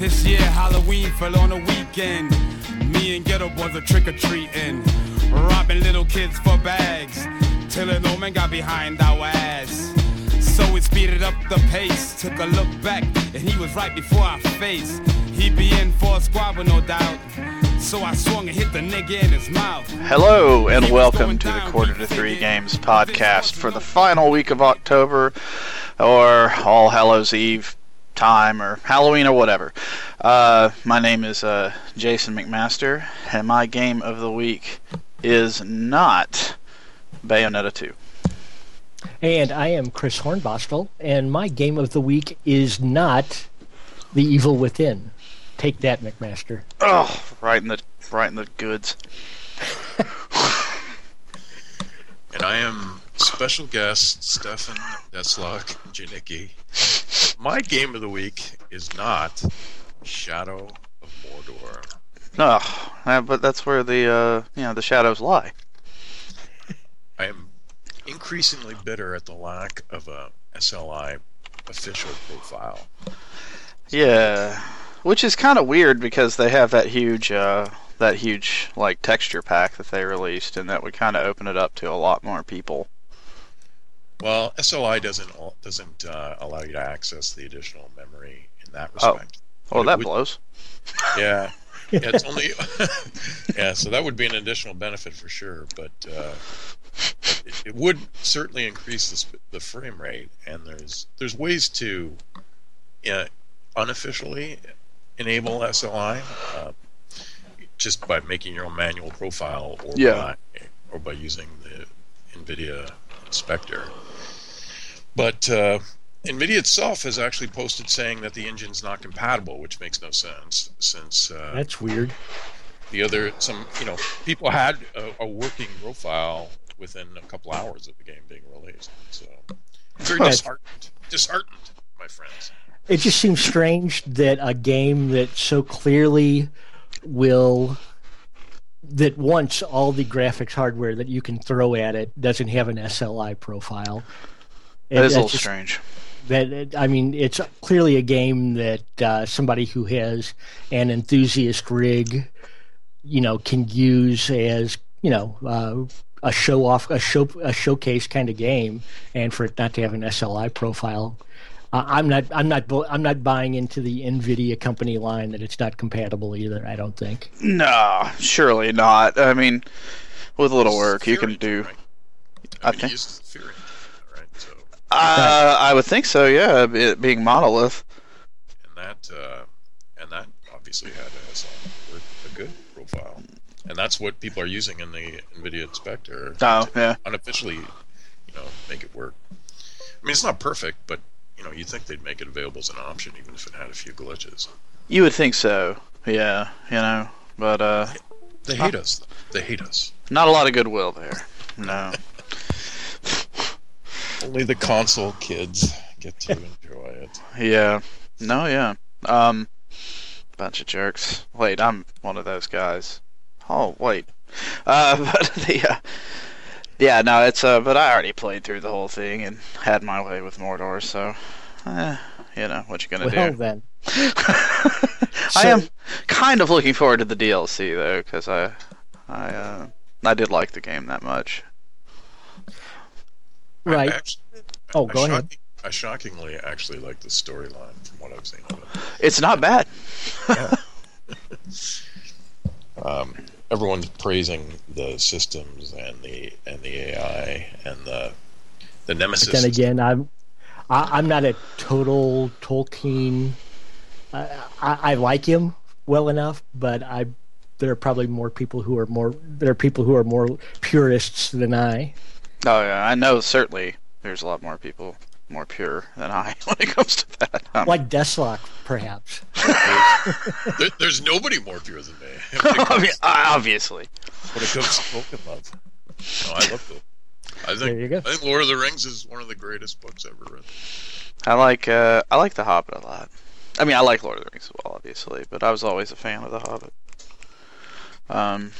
This year Halloween fell on a weekend. Me and Geto Boys are trick or treating, robbing little kids for bags. Till an old man got behind our ass. So we speeded up the pace, took a look back, and he was right before our face. He'd be in for a squabble, no doubt. So I swung and hit the nigga in his mouth. Hello, and welcome to the Quarter to Three Games podcast for the final week of October, or All Hallows Eve time, or Halloween, or whatever. Uh, my name is uh, Jason McMaster, and my game of the week is not Bayonetta 2. And I am Chris Hornbostel, and my game of the week is not The Evil Within. Take that, McMaster. Oh, right in the right in the goods. And I am special guest Stefan Desslock Janicki. My game of the week is not Shadow of Mordor. Oh, uh, but that's where the uh, you know the shadows lie. I am increasingly bitter at the lack of a SLI official profile. Yeah, which is kind of weird because they have that huge, uh, that huge like texture pack that they released, and that would kind of open it up to a lot more people. Well, SLI doesn't doesn't uh, allow you to access the additional memory in that Oh. respect. Well, But that would- blows. Yeah, yeah, it's only yeah. So that would be an additional benefit for sure, but uh, it, it would certainly increase the, sp- the frame rate. And there's there's ways to uh, unofficially enable SLI uh, just by making your own manual profile or Yeah. by or by using the NVIDIA inspector. But uh, NVIDIA itself has actually posted saying that the engine's not compatible, which makes no sense since uh, That's weird. the other some you know people had a, a working profile within a couple hours of the game being released. So I'm very disheartened, disheartened, my friends. It just seems strange that a game that so clearly will that wants all the graphics hardware that you can throw at it doesn't have an SLI profile. That And a little just- strange. that I mean, it's clearly a game that uh, somebody who has an enthusiast rig, you know, can use as you know uh, a show off, a show, a showcase kind of game, and for it not to have an SLI profile. Uh, I'm not. I'm not. I'm not buying into the Nvidia company line that it's not compatible either. I don't think. No, surely not. I mean, with a little work, you can do. Right? I I mean, think- you used Fury, right? So Uh, I would think so. Yeah, it being monolith. and that uh, and that obviously had a, a good profile, and that's what people are using in the NVIDIA inspector. Oh, yeah. unofficially, you know, make it work. I mean, it's not perfect, but you know, you'd think they'd make it available as an option, even if it had a few glitches. You would think so. Yeah, you know, but uh, They hate us. They hate us. not a lot of goodwill there. No. Only the console kids get to enjoy it. Yeah. No, yeah. Um bunch of jerks. Wait, I'm one of those guys. Oh, wait. Uh but the uh, Yeah, no, it's uh but I already played through the whole thing and had my way with Mordor, so eh, you know, what you gonna Well do. then, I am kind of looking forward to the DLC though cuz I I uh I did like the game that much. I right? actually, Oh, I go ahead. shocking- I shockingly actually like the storyline from what I've seen of it. It's not bad. Um, everyone's praising the systems and the and the AI and the the nemesis. But then again, I'm I, I'm not a total Tolkien. I, I, I like him well enough, but I there are probably more people who are more there are people who are more purists than I. Oh yeah, I know certainly there's a lot more people more pure than I when it comes to that. Um, Like Desslock, perhaps. There, there's nobody more pure than me. When it I comes, mean, obviously. when it comes to Tolkien love, no, I love it. I There you think go. I think Lord of the Rings is one of the greatest books ever written. I like uh, I like The Hobbit a lot. I mean, I like Lord of the Rings as well, obviously, but I was always a fan of The Hobbit. Um,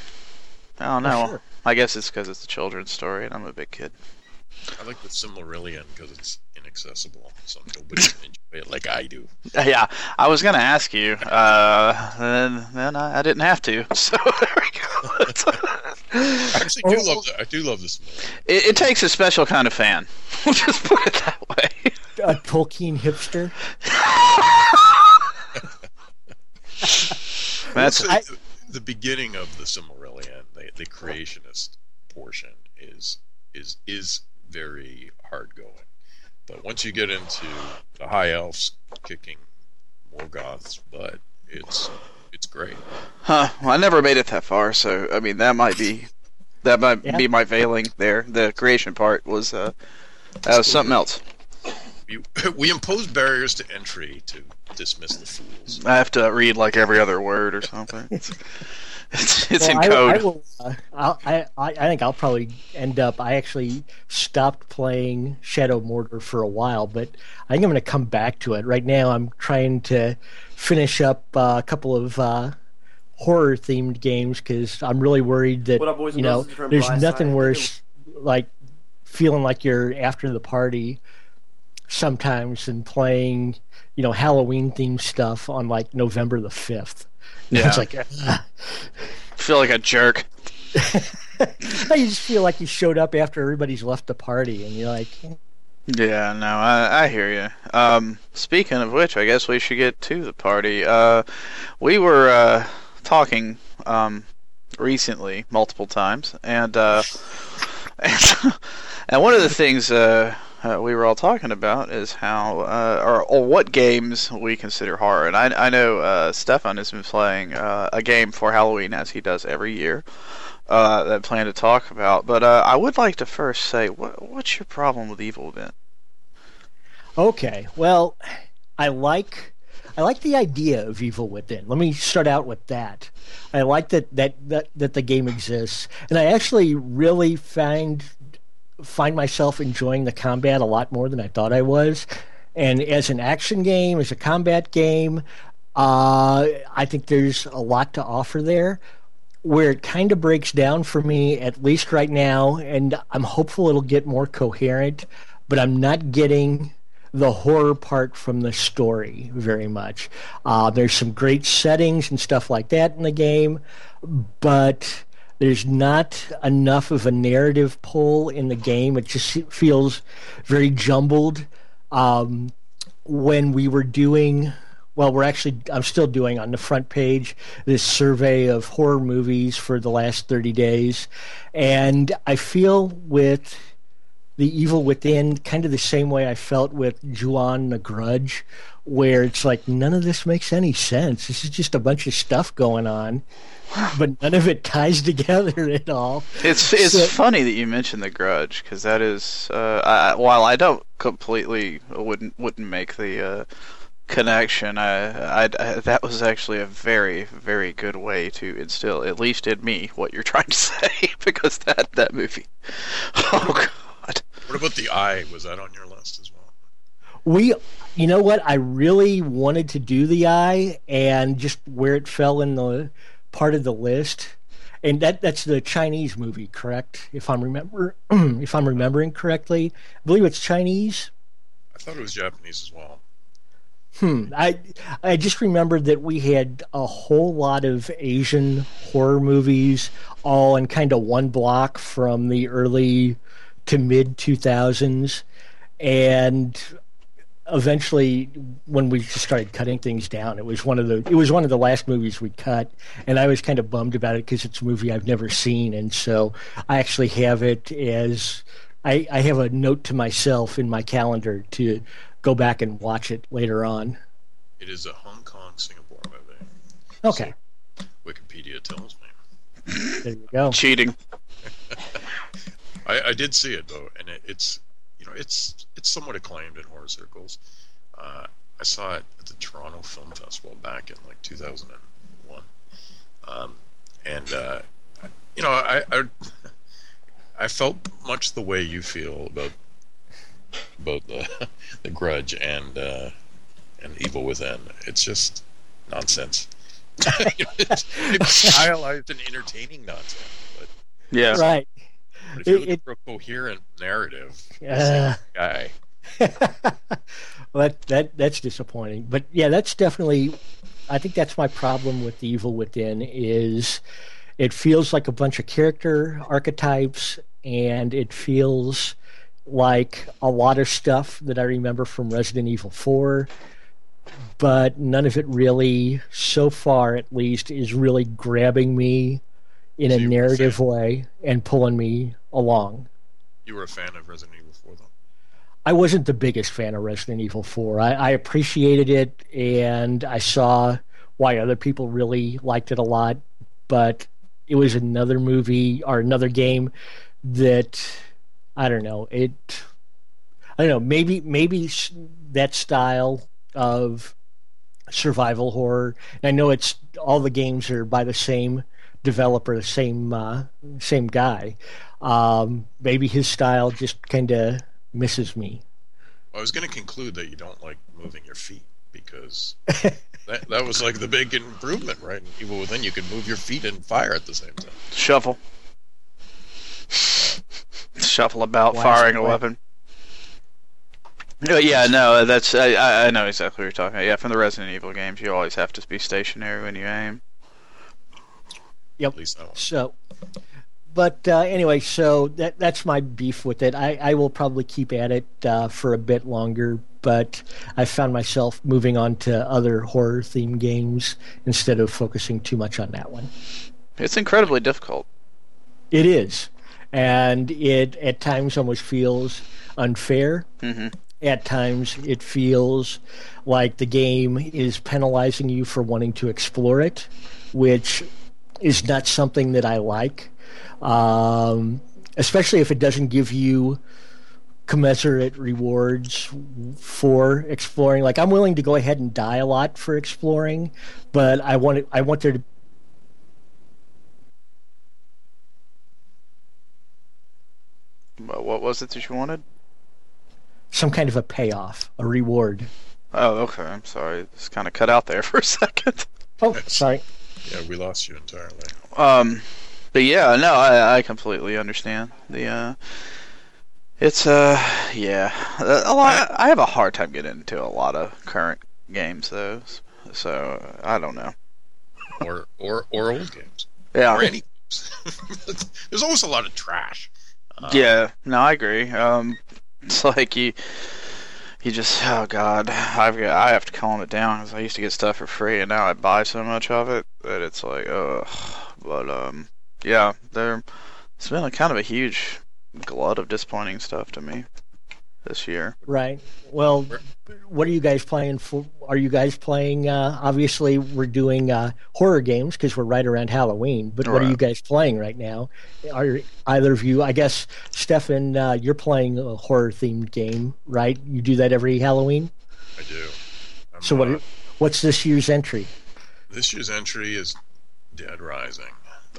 I don't know. sure. I guess it's because it's a children's story, and I'm a big kid. I like the Silmarillion because it's inaccessible, so nobody can enjoy it like I do. Yeah, I was going to ask you, uh, and then I, I didn't have to. So there we go. I actually do love. The, I do love this movie. it, it takes a special kind of fan. We'll just put it that way. A Tolkien hipster. That's the, the beginning of the Silmarillion, the, the creationist portion, is is is very hard going. But once you get into the high elves kicking Morgoth's butt, it's it's great. Huh. Well, I never made it that far, so I mean that might be that might Yeah. be my failing there. The creation part was uh that was something else. We, we impose barriers to entry to dismiss the fools. I have to read like every other word or something. It's it's, it's Well, in I- code. I, uh, I'll, I, I I think I'll probably end up. I actually stopped playing Shadow Mordor for a while, but I think I'm going to come back to it. Right now, I'm trying to finish up uh, a couple of uh, horror themed games because I'm really worried that What up, boys you know girls? This is from there's nothing Side. worse like feeling like you're after the party sometimes than playing you know Halloween themed stuff on like November the fifth. Yeah. It's like. ah. feel like a jerk. you just feel like you showed up after everybody's left the party, and you're like, Yeah, no, I, I hear you. Um, speaking of which, I guess we should get to the party. Uh, we were uh, talking um, recently, multiple times, and uh, and, and one of the things uh, we were all talking about is how uh, or, or what games we consider horror. And I, I know uh, Stefan has been playing uh, a game for Halloween as he does every year. Uh, that I plan to talk about, but uh, I would like to first say, what, what's your problem with Evil Within? okay, well, I like, I like the idea of Evil Within. Let me start out with that. I like that that that, that the game exists, and I actually really find find myself enjoying the combat a lot more than I thought I was. And as an action game, as a combat game, uh, I think there's a lot to offer there. where it kind of breaks down for me, at least right now, and I'm hopeful it'll get more coherent, but I'm not getting the horror part from the story very much. Uh, there's some great settings and stuff like that in the game, but there's not enough of a narrative pull in the game. It just feels very jumbled. Um, when we were doing well we're actually i'm still doing on the front page this survey of horror movies for the last 30 days and i feel with the evil within kind of the same way i felt with Ju-On the grudge where it's like none of this makes any sense this is just a bunch of stuff going on but none of it ties together at all It's it's So- funny that you mentioned the Grudge because that is uh, I, while I don't completely wouldn't wouldn't make the uh, connection. I, I I- that was actually a very very good way to instill at least in me what you're trying to say because that that movie. Oh God. What about the Eye? Was that on your list as well? We, you know what? I really wanted to do the eye, and just where it fell in the part of the list, and that that's the Chinese movie, correct? If I'm remember, if I'm remembering correctly, I believe it's Chinese. I thought it was Japanese as well. Hmm. I I just remembered that we had a whole lot of Asian horror movies, all in kind of one block from the early to mid 2000s, and eventually when we just started cutting things down it was one of the it was one of the last movies we cut and i was kind of bummed about it because it's a movie i've never seen and so i actually have it as I, I have a note to myself in my calendar to go back and watch it later on It is a Hong Kong Singapore movie. okay Wikipedia tells me. there you go Cheating. I, I did see it though, and it, it's you know it's it's somewhat acclaimed in horror circles. Uh, I saw it at the Toronto Film Festival back in like 2001, um, and uh, you know I, I I felt much the way you feel about about the the Grudge and uh, and Evil Within. It's just nonsense. You know, it's, it's stylized and entertaining nonsense, but Yeah. right but if you're It- for a coherent narrative, Uh, guy. well, that that that's disappointing. But yeah, that's definitely. I think that's my problem with the Evil Within is it feels like a bunch of character archetypes, and it feels like a lot of stuff that I remember from Resident Evil Four. But none of it really, so far at least, is really grabbing me in a narrative way and pulling me along. You were a fan of Resident Evil 4, though? I wasn't the biggest fan of Resident Evil 4. I, I appreciated it and I saw why other people really liked it a lot, but it was another movie or another game that I don't know. It I don't know, maybe maybe that style of survival horror. I know it's all the games are by the same developer, the same uh, same guy. Um, maybe his style just kind of misses me. I was going to conclude that you don't like moving your feet because that that was like the big improvement, right? Evil Within you could move your feet and fire at the same time. Shuffle. Shuffle about, firing a weapon. No, yeah, no, that's I, I know exactly what you're talking about. Yeah, from the Resident Evil games, you always have to be stationary when you aim. Yep. At least. So, but uh, anyway, so that that's my beef with it. I, I will probably keep at it uh, for a bit longer, but I found myself moving on to other horror themed games instead of focusing too much on that one. It's incredibly difficult. It is, and it at times almost feels unfair. Mm-hmm. At times, it feels like the game is penalizing you for wanting to explore it, which is not something that I like, um, especially if it doesn't give you commensurate rewards for exploring. Like I'm willing to go ahead and die a lot for exploring, but I want it, I want there to What was it that you wanted? Some kind of a payoff, a reward. Oh, okay. I'm sorry. It's kind of cut out there for a second. Oh, sorry. Yeah, we lost you entirely. Um, but yeah, no, I, I completely understand the. Uh, it's uh, yeah, a lot. I have a hard time getting into a lot of current games though, so I don't know. Or or or old games. Yeah. Or any. There's always a lot of trash. Uh, yeah, no, I agree. Um, it's like you you just oh god I've got, I have to calm it down because I used to get stuff for free and now I buy so much of it that it's like ugh. But um, yeah, there it's been a kind of a huge glut of disappointing stuff to me this year. Right. Well, what are you guys playing for? Are you guys playing? Uh, obviously, we're doing uh, horror games because we're right around Halloween. But what right. are you guys playing right now? Are either of you? I guess Stefan, uh, you're playing a horror themed game, right? You do that every Halloween. I do. I'm so what? What's this year's entry? This year's entry is Dead Rising.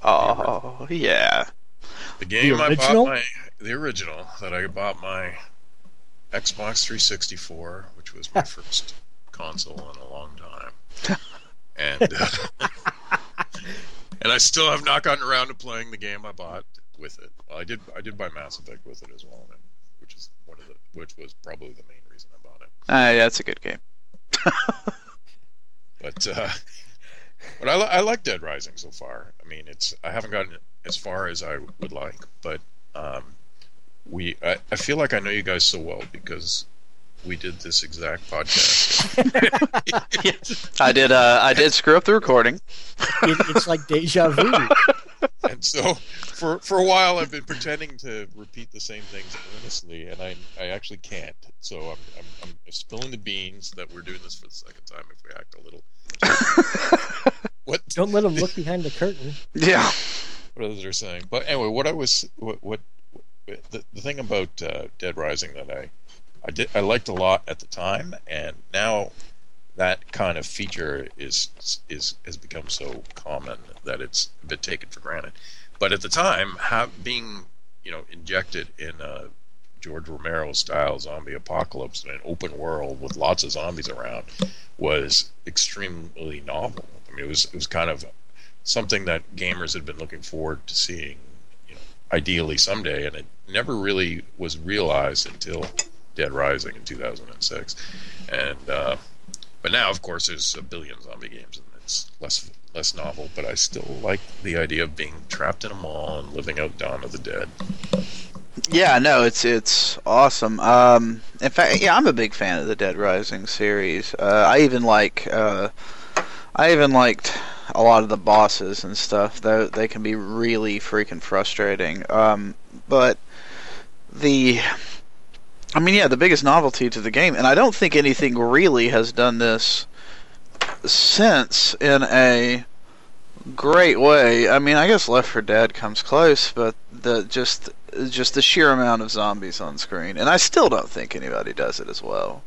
Oh yeah. The game the I bought my the original that I bought my Xbox 364, which was my first console in a long time, and uh, and I still have not gotten around to playing the game I bought with it. Well, I did I did buy Mass Effect with it as well, which is one of the which was probably the main reason I bought it. Uh, yeah, it's a good game. but uh, but I, I like Dead Rising so far. I mean, it's I haven't gotten as far as I would like, but um, we I, I feel like I know you guys so well because we did this exact podcast. I did. Uh, I did screw up the recording. It, it's like deja vu. And so, for for a while, I've been pretending to repeat the same things earnestly, and I I actually can't. So I'm I'm, I'm spilling the beans that we're doing this for the second time. If we act a little what? Don't let them look behind the curtain. Yeah. What others are saying, but anyway, what I was, what, what the, the thing about uh, Dead Rising that I, I did, I liked a lot at the time, and now that kind of feature is is has become so common that it's bit taken for granted. But at the time, have, being you know injected in a George Romero style zombie apocalypse in an open world with lots of zombies around was extremely novel. I mean, it was it was kind of something that gamers had been looking forward to seeing, you know, ideally someday, and it never really was realized until Dead Rising in 2006, and uh, but now of course there's a billion zombie games and it's less less novel. But I still like the idea of being trapped in a mall and living out Dawn of the Dead. Yeah, no, it's it's awesome. Um, in fact, yeah, I'm a big fan of the Dead Rising series. Uh, I even like uh, I even liked a lot of the bosses and stuff. Though they can be really freaking frustrating. Um, but the I mean, yeah, the biggest novelty to the game, and I don't think anything really has done this since in a great way. I mean, I guess Left 4 Dead comes close, but the just just the sheer amount of zombies on screen, and I still don't think anybody does it as well.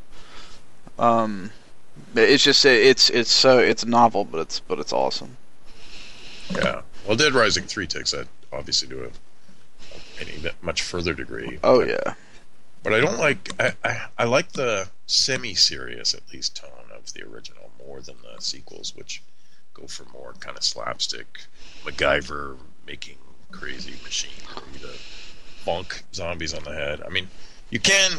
Um, it's just it's it's so it's novel, but it's but it's awesome. Yeah. Well, Dead Rising three takes that obviously to a, a much further degree. Oh yeah. But I don't like I, I, I like the semi-serious at least tone of the original more than the sequels, which go for more kind of slapstick MacGyver making crazy machinery to bonk zombies on the head. I mean, you can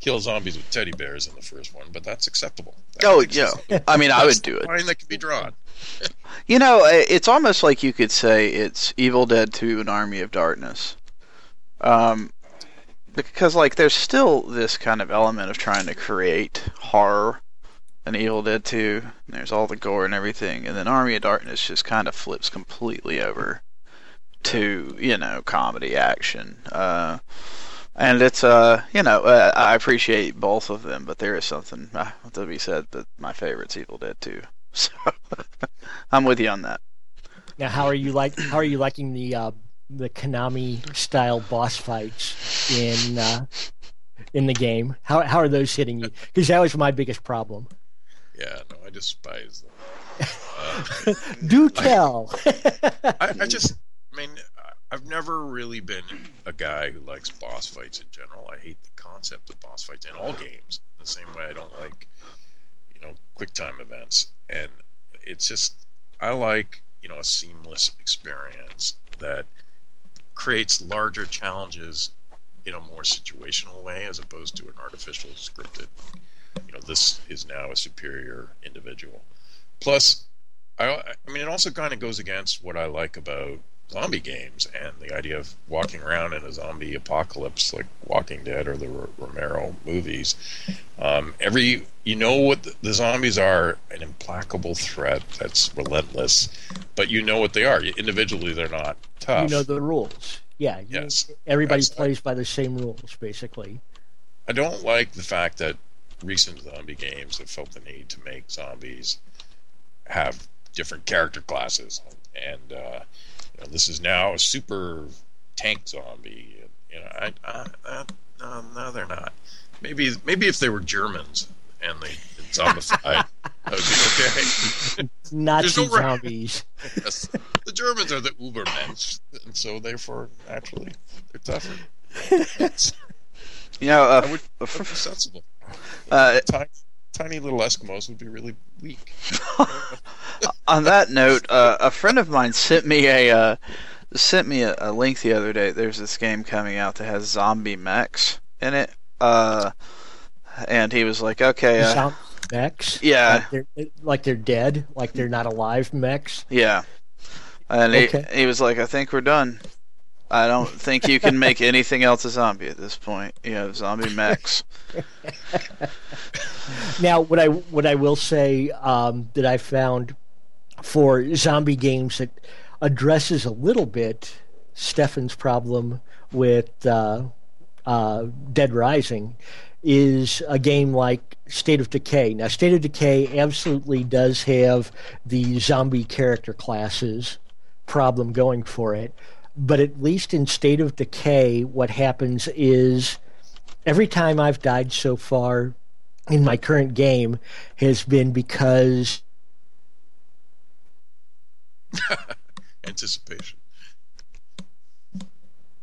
kill zombies with teddy bears in the first one, but that's acceptable. That oh yeah, I mean, I would do it. Line that can be drawn. you know, it's almost like you could say it's Evil Dead 2 an Army of Darkness. Um, because like there's still this kind of element of trying to create horror and Evil Dead 2. There's all the gore and everything, and then Army of Darkness just kind of flips completely over to you know comedy action. Uh, and it's uh you know uh, I appreciate both of them, but there is something uh, to be said that my favorite's Evil Dead 2. So I'm with you on that. Now, how are you like? How are you liking the uh, the Konami style boss fights in uh, in the game? How how are those hitting you? Because that was my biggest problem. Yeah, no, I despise them. Uh, Do tell. I, I, just, I mean, I've never really been a guy who likes boss fights in general. I hate the concept of boss fights in all games. The same way I don't like, you know, quick time events. And it's just, I like, you know, a seamless experience that creates larger challenges in a more situational way as opposed to an artificial scripted you know this is now a superior individual. Plus i i mean it also kind of goes against what i like about zombie games and the idea of walking around in a zombie apocalypse like Walking Dead or the R- Romero movies. Um, every you know what the, the, zombies are an implacable threat that's relentless, but you know what they are. Individually, they're not tough. You know the rules. Yeah. Yes. everybody plays by the same rules, basically. I don't like the fact that recent zombie games have felt the need to make zombies have different character classes and. Uh, you know, this is now a super tank zombie. You know, I, I, I no, no, they're not. Maybe maybe if they were Germans and they zombified, that would be okay. Nazi no zombies. yes. The Germans are the Ubermensch, and so therefore, naturally, they're tougher. you know, uh, I would, I would be sensible. Uh, tiny, tiny little Eskimos would be really weak. On that note, uh, a friend of mine sent me a uh, sent me a, a, link the other day. There's this game coming out that has zombie mechs in it, uh, and he was like, "Okay, uh, mechs, yeah, like they're, like they're, dead, like they're not alive mechs." Yeah, and okay. he, he was like, "I think we're done." I don't think you can make anything else a zombie at this point. You have zombie mechs. now, what I what I will say um, that I found for zombie games that addresses a little bit Stefan's problem with uh, uh, Dead Rising is a game like State of Decay. Now, State of Decay absolutely does have the zombie character classes problem going for it but at least in State of Decay, what happens is every time I've died so far in my current game has been because anticipation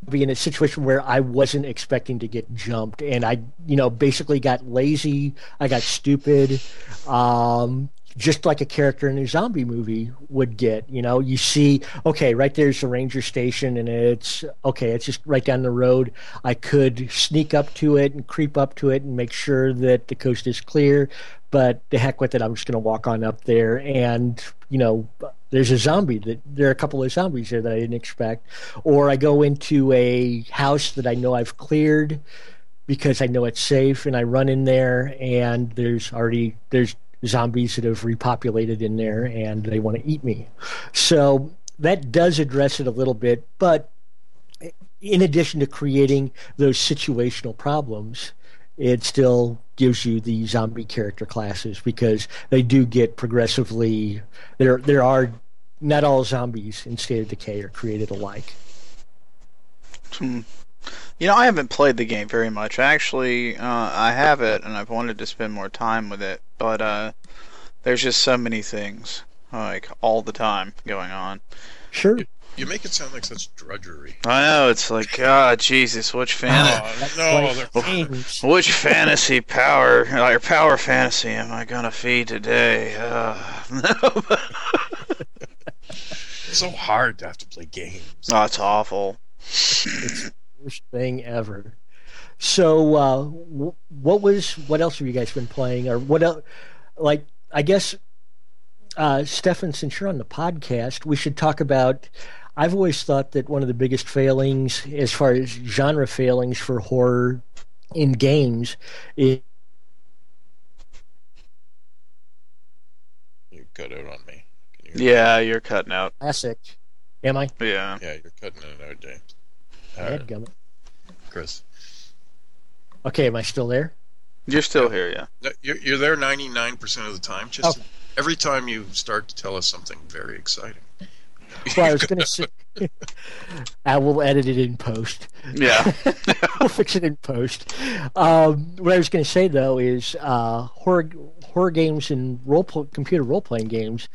be in a situation where I wasn't expecting to get jumped, and I, you know, basically got lazy. I got stupid. Um, just like a character in a zombie movie would get. You know, you see, okay, right there's the ranger station, and it's okay, it's just right down the road. I could sneak up to it and creep up to it and make sure that the coast is clear, but the heck with it, I'm just going to walk on up there. And, you know, there's a zombie that there are a couple of zombies there that I didn't expect. Or I go into a house that I know I've cleared because I know it's safe and I run in there and there's already there's zombies that have repopulated in there and they want to eat me. So that does address it a little bit, but in addition to creating those situational problems, it still gives you the zombie character classes because they do get progressively there there are not all zombies in State of Decay are created alike. Hmm. You know, I haven't played the game very much. Actually, uh, I have it, and I've wanted to spend more time with it, but uh, there's just so many things, like all the time, going on. Sure. You, you make it sound like such drudgery. I know it's like, God, Jesus, which fantasy? Oh, no, which fantasy power or power fantasy am I gonna feed today? Uh, it's so hard to have to play games. oh, it's awful. It's the worst thing ever. So, uh, wh- what was what else have you guys been playing, or what else? Like, I guess, uh, Stefan, since you're on the podcast, we should talk about. I've always thought that one of the biggest failings, as far as genre failings for horror in games, is You cut out on me. You Yeah, you're cutting out. classic. Am I? Yeah. Yeah, you're cutting it out, James. Dadgummit. Chris. Okay, am I still there? You're still here, yeah. No, You're, you're there 99% of the time. Just every time you start to tell us something very exciting. Well, I was going to say, I will edit it in post. Yeah. we'll fix it in post. Um, what I was going to say though is uh, horror horror games and role pl- computer role playing games.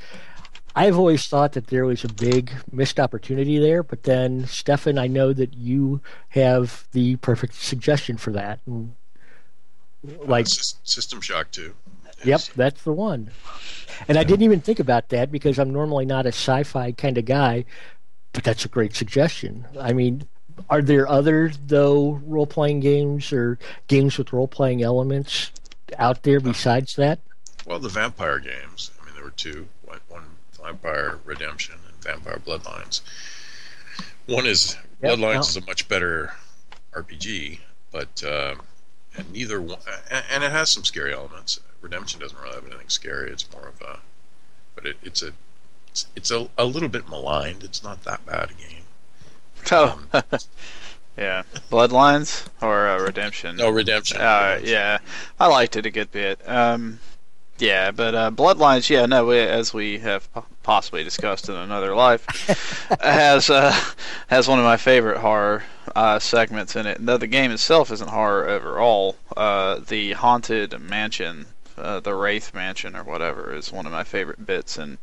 I've always thought that there was a big missed opportunity there, but then Stefan, I know that you have the perfect suggestion for that. And, like, Uh, System Shock 2. yep, that's the one. And I didn't even think about that because I'm normally not a sci-fi kind of guy, but that's a great suggestion. I mean, are there other though role-playing games or games with role-playing elements out there besides that? Well, the vampire games. I mean, there were two. One, one Vampire Redemption and Vampire Bloodlines. One is Yep, Bloodlines no. is a much better RPG, but um, and neither one, and, and it has some scary elements. Redemption doesn't really have anything scary. It's more of a, but it, it's a, it's, it's a, a little bit maligned. It's not that bad a game. Oh. yeah. Bloodlines or uh, Redemption? No Redemption. Uh, yeah, I liked it a good bit. Um, yeah, but uh, Bloodlines, yeah, no, we, as we have po- possibly discussed in another life, has uh, has one of my favorite horror uh, segments in it. Though the game itself isn't horror overall, uh, the haunted mansion, uh, the Wraith Mansion or whatever, is one of my favorite bits in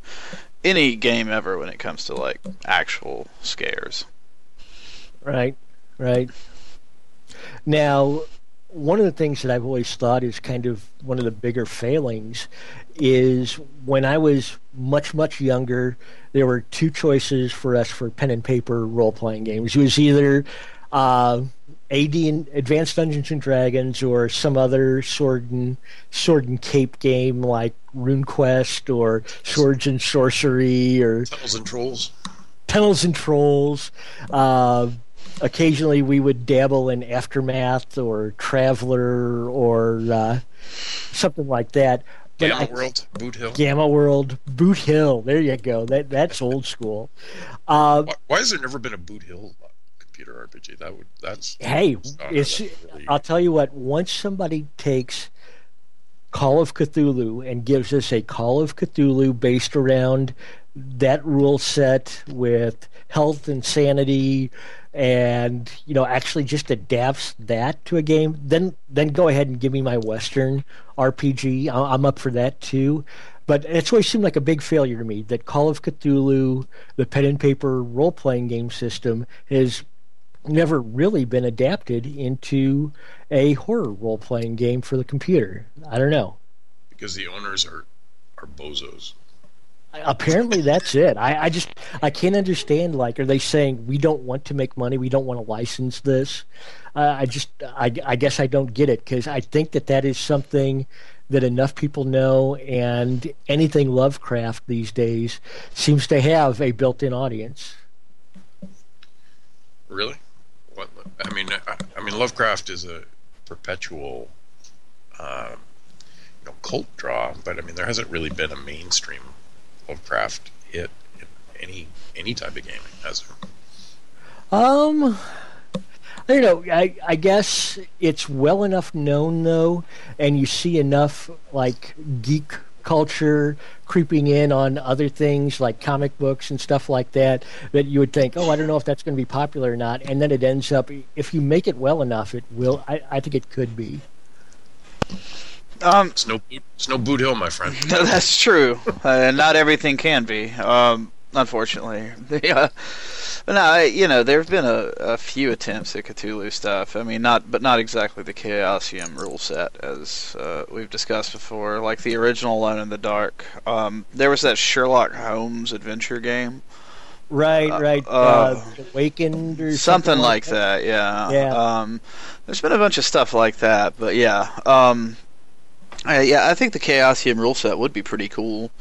any game ever when it comes to like actual scares. Right, right. Now, one of the things that I've always thought is kind of one of the bigger failings is when I was much, much younger, there were two choices for us for pen and paper role playing games. It was either uh, AD and Advanced Dungeons and Dragons or some other sword and sword and cape game like RuneQuest or Swords and Sorcery or Tunnels and Trolls. Tunnels and Trolls. Uh, occasionally, we would dabble in Aftermath or Traveler or uh, something like that. But Gamma I- World. Boot Hill. Gamma World, Boot Hill. There you go. That that's old school. Uh, Why, why has there never been a Boot Hill computer RPG? That would that's hey, it's. that really- I'll tell you what. Once somebody takes Call of Cthulhu and gives us a Call of Cthulhu based around that rule set with health and sanity and you know actually just adapts that to a game then then go ahead and give me my western rpg i'm up for that too. But it's always seemed like a big failure to me that call of cthulhu the pen and paper role-playing game system has never really been adapted into a horror role-playing game for the computer. I don't know. Because the owners are are bozos. Apparently, that's it. I, I just I can't understand. Like, are they saying we don't want to make money? We don't want to license this? Uh, I just I, I guess I don't get it because I think that that is something that enough people know, and anything Lovecraft these days seems to have a built-in audience. Really? What? I mean, I, I mean, Lovecraft is a perpetual, um, you know, cult draw, but I mean, there hasn't really been a mainstream Lovecraft hit in any any type of gaming, has there? Um, you know, I, I guess it's well enough known though, and you see enough like geek culture creeping in on other things like comic books and stuff like that that you would think, oh, I don't know if that's going to be popular or not, and then it ends up if you make it well enough, it will. I, I think it could be. Um, It's no, it's no Boot Hill, my friend. no, that's true. Uh, not everything can be. Um, unfortunately, yeah. But no, I- you know, there have been a, a few attempts at Cthulhu stuff. I mean, not, but not exactly the Chaosium rule set as uh, we've discussed before. Like the original Alone in the Dark. Um, there was that Sherlock Holmes adventure game, Right, Uh, right. uh, Uh, Awakened or something, like that. Yeah. Yeah. Um, there's been a bunch of stuff like that, but yeah. Um, I, yeah, I think the Chaosium rule set would be pretty cool.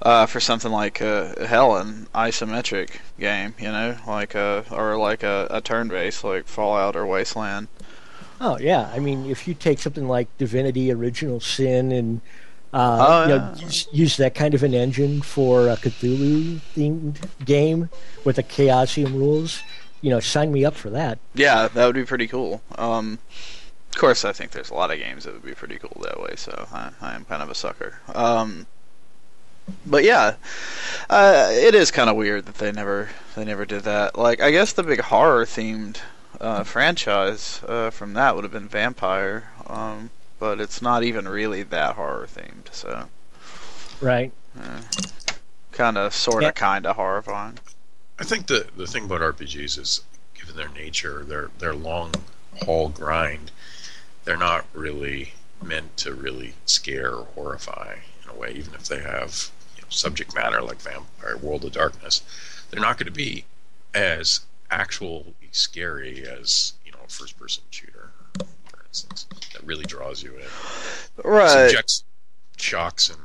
Uh, for something like uh, hell an isometric game, you know, like a or like a, a turn-based like Fallout or Wasteland. Oh yeah, I mean, if you take something like Divinity: Original Sin and uh, Oh, you know, use, use that kind of an engine for a Cthulhu-themed game with the Chaosium rules, you know, sign me up for that. Yeah, that would be pretty cool. Um, course, I think there's a lot of games that would be pretty cool that way, so I, I am kind of a sucker. Um, but yeah, uh, it is kind of weird that they never they never did that. Like, I guess the big horror themed uh, franchise uh, from that would have been Vampire, um, but it's not even really that horror themed, so Right. kind of, sort Yeah. of, kind of horrifying. I think the the thing about RPGs is, given their nature, their their long haul grind, they're not really meant to really scare or horrify in a way. Even if they have you know, subject matter like Vampire World of Darkness, they're not going to be as actually scary as you know a first person shooter, for instance, that really draws you in, Right, subjects shocks and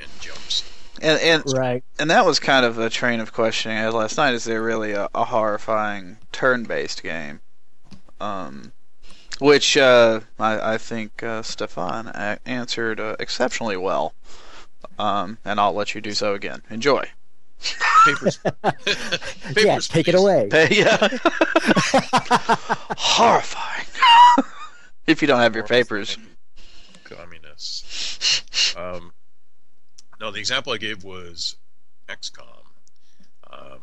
and jumps. and and Right. and that was kind of a train of questioning I had last night. Is there really a, a horrifying turn-based game? Um, which uh, I, I think uh, Stefan a- answered uh, exceptionally well. Um, and I'll let you do so again. Enjoy. Papers. Papers, yeah, take it please. away. yeah. horrifying. if you don't have your papers. Communists. Um, no, the example I gave was XCOM, um,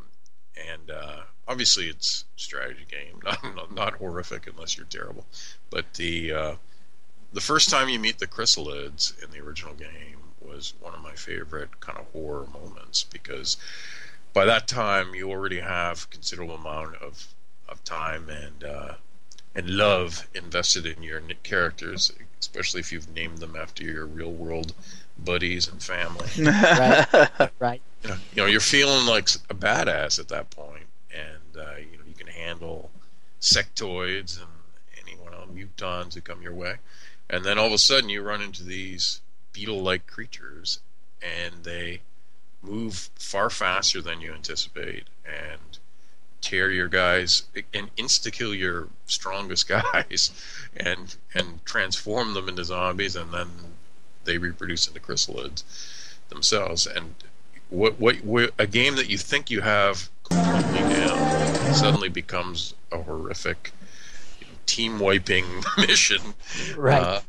and uh, obviously it's a strategy game, not, not not horrific unless you're terrible. But the uh, the first time you meet the chryssalids in the original game was one of my favorite kind of horror moments because by that time you already have considerable amount of of time and uh, and love invested in your characters, especially if you've named them after your real world buddies and family. Right. right. you know, you know, you're feeling like a badass at that point, and uh, you know you can handle sectoids and anyone else, mutons who come your way, and then all of a sudden you run into these beetle-like creatures, and they move far faster than you anticipate, and tear your guys and insta kill your strongest guys, and and transform them into zombies, and then they reproduce into chryssalids themselves, and what, what what a game that you think you have completely down suddenly becomes a horrific team wiping mission Right. uh,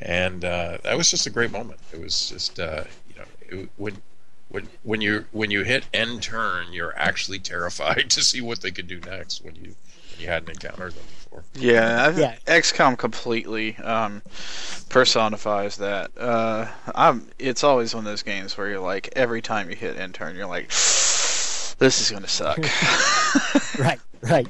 and uh, that was just a great moment it was just uh, you know it, when when when you when you hit end turn you're actually terrified to see what they could do next when you when you hadn't encountered them before Yeah, I think Yeah. XCOM completely um, personifies that. Uh, I'm. It's always one of those games where you're like, every time you hit intern, you're like, this is gonna suck. right, right.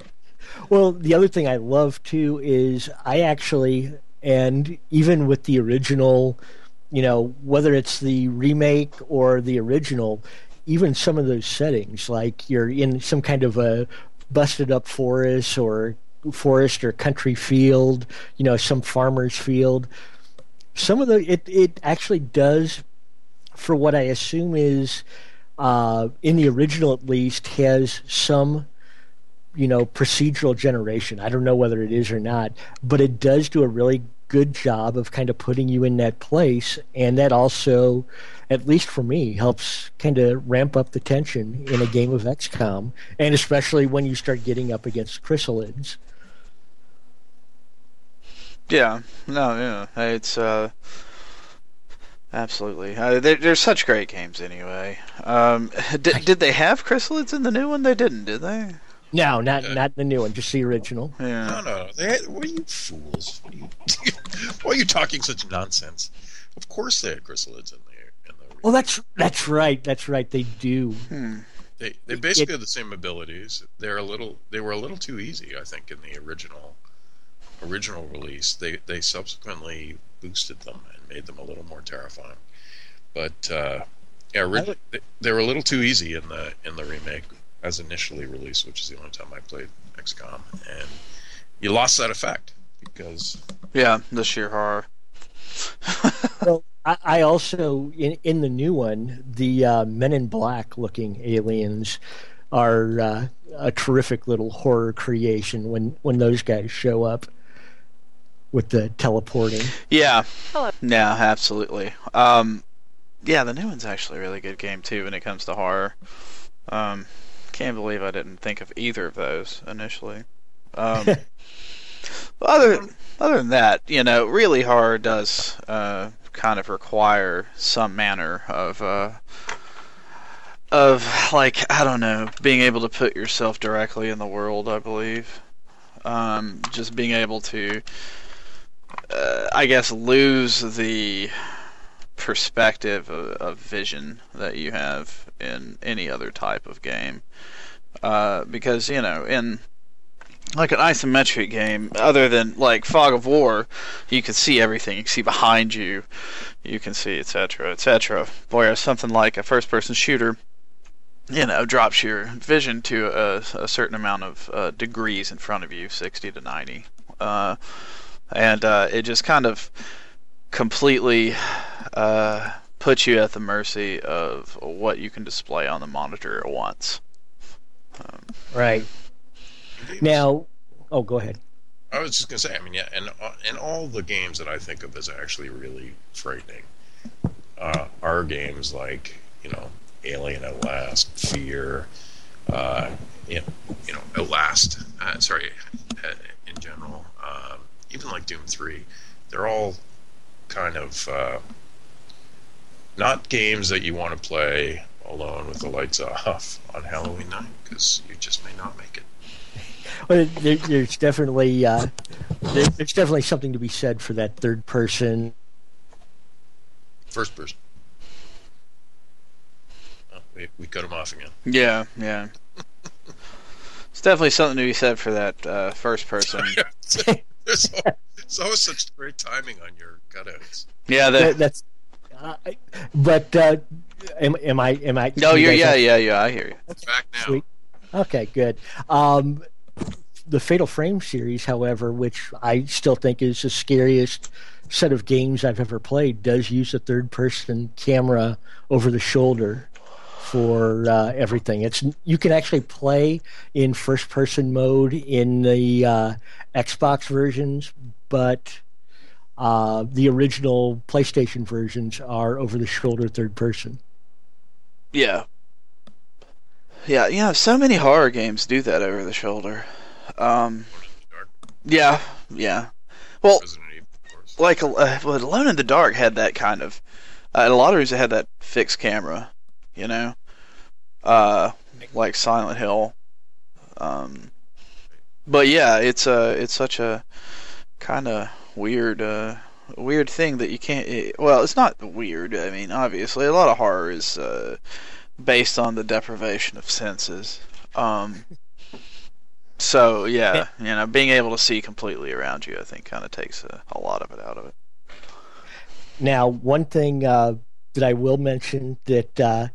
Well, the other thing I love too is I actually, and even with the original you know, whether it's the remake or the original, even some of those settings, like you're in some kind of a busted up forest or forest or country field, you know, some farmer's field. Some of the it it actually does, for what I assume is, uh, in the original at least, has some you know procedural generation. I don't know whether it is or not, but it does do a really good job of kind of putting you in that place, and that also, at least for me, helps kind of ramp up the tension in a game of XCOM, and especially when you start getting up against chryssalids. Yeah, no, yeah, it's uh, absolutely. Uh, they're, they're such great games anyway. Um, did did they have chryssalids in the new one? They didn't, did they? No, not not the new one, just the original. Yeah. No, no. They had, what are you fools? What are you, why are you talking such nonsense? Of course they had chryssalids in there. In the Oh, that's that's right. That's right. They do. Hmm. They they basically have the same abilities. They're a little they were a little too easy, I think, in the original original release. They they subsequently boosted them and made them a little more terrifying. But uh, yeah, ori- they, they were a little too easy in the in the remake as initially released, which is the only time I played XCOM, and you lost that effect because Yeah, the sheer horror. Well, I, I also in in the new one, the uh, Men in Black looking aliens are uh, a terrific little horror creation when when those guys show up with the teleporting. Yeah. Hello. Yeah, absolutely. Um, yeah, the new one's actually a really good game too when it comes to horror. Um, can't believe I didn't think of either of those initially. Um, but other other than that, you know, really horror does uh, kind of require some manner of uh, of like I don't know, being able to put yourself directly in the world. I believe, um, just being able to, uh, I guess, lose the perspective of, of vision that you have in any other type of game. Uh, because you know, in like an isometric game, other than like Fog of War, you can see everything. You can see behind you, you can see etc. etc. Whereas something like a first-person shooter, you know, drops your vision to a, a certain amount of uh, degrees in front of you, 60 to 90, uh, and uh, it just kind of completely uh, puts you at the mercy of what you can display on the monitor at once. Um, Right now, oh, go ahead. I was just gonna say, I mean, yeah, and uh, and all the games that I think of as actually really frightening uh, are games like you know Alien at Last, Fear, uh, you, know, you know Outlast. Uh, sorry, uh, in general, um, even like Doom Three, they're all kind of uh, not games that you want to play alone with the lights off on Halloween night because you just may not make it. Well, there, there's definitely uh, there, there's definitely something to be said for that third person. First person. Oh, we, we cut him off again. yeah, yeah. It's definitely something to be said for that uh, first person. there's, al- there's always such great timing on your cutouts. Yeah, the, That, that's. Uh, but uh, am, am I am I? no, you you're guys yeah, yeah, yeah. I hear you. It's back now. Sweet. Okay, good. Um, the Fatal Frame series, however, which I still think is the scariest set of games I've ever played, does use a third-person camera over the shoulder for uh, everything. It's you can actually play in first-person mode in the uh, Xbox versions, but uh, the original PlayStation versions are over-the-shoulder third-person. Yeah. Yeah, you know, so many horror games do that over the shoulder. Um, yeah, yeah. Well, Resident Evil, of course. like uh, well, Alone in the Dark had that kind of. Uh, and a lot of these had that fixed camera, you know, uh, like Silent Hill. Um, but yeah, it's uh, it's such a kind of weird, uh, weird thing that you can't. It, well, it's not weird. I mean, obviously, a lot of horror is uh, based on the deprivation of senses. Um, so yeah, you know, being able to see completely around you, I think, kind of takes a, a lot of it out of it. Now, one thing uh, that I will mention that uh,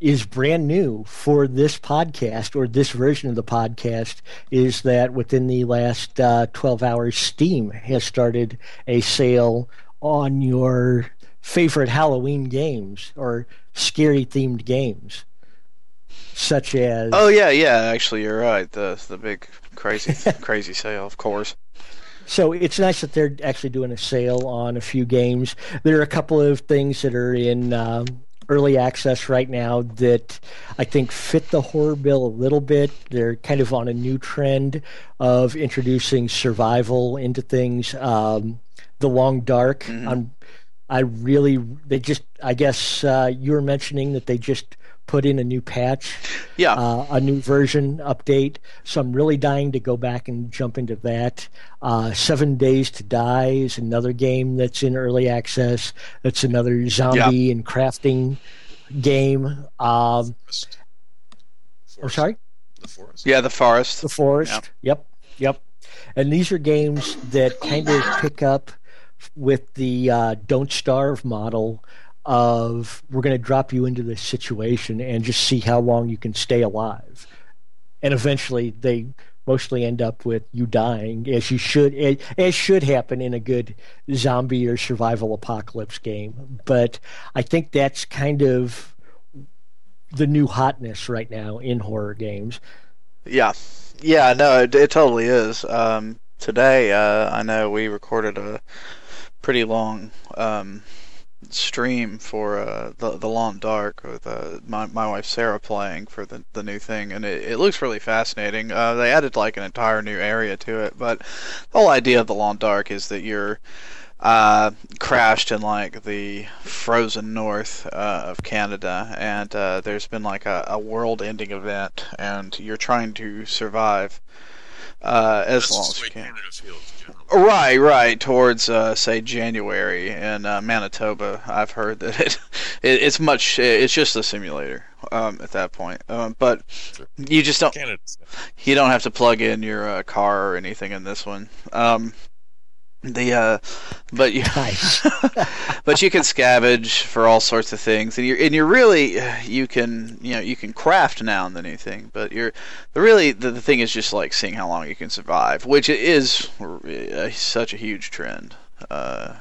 is brand new for this podcast or this version of the podcast is that within the last uh, 12 hours, Steam has started a sale on your favorite Halloween games or scary themed games, such as. Oh yeah, yeah. Actually, you're right. The the big crazy crazy sale, of course. So it's nice that they're actually doing a sale on a few games. There are a couple of things that are in um, early access right now that I think fit the horror bill a little bit. They're kind of on a new trend of introducing survival into things. Um, the Long Dark. Mm-hmm. I really, they just, I guess uh, you were mentioning that they just put in a new patch, yeah, uh, a new version update. So I'm really dying to go back and jump into that. Uh, Seven Days to Die is another game that's in early access. That's another zombie yeah. and crafting game. Um, Forest. I'm sorry. The forest. Yeah, the forest. The forest. Yeah. Yep. Yep. And these are games that kind of pick up with the uh, don't starve model of we're going to drop you into this situation and just see how long you can stay alive. And eventually they mostly end up with you dying as you should as should happen in a good zombie or survival apocalypse game. But I think that's kind of the new hotness right now in horror games. Yeah. Yeah, no, it, it totally is. Um, today, uh, I know we recorded a pretty long um, stream for uh, the the Long Dark with uh, my my wife Sarah playing for the the new thing, and it, it looks really fascinating. Uh, they added like an entire new area to it, but the whole idea of the Long Dark is that you're uh, crashed in like the frozen north uh, of Canada, and uh, there's been like a, a world-ending event, and you're trying to survive uh, as long as you can. Right, right. Towards uh, say January in uh, Manitoba, I've heard that it, it, it's much. It's just a simulator um, at that point. Um, but you just don't. You don't have to plug in your uh, car or anything in this one. Um, the uh, but you nice. but you can scavenge for all sorts of things, and you're and you're really you can you know you can craft now and then anything, but you're the really the, the thing is just like seeing how long you can survive, which is uh, such a huge trend. Uh,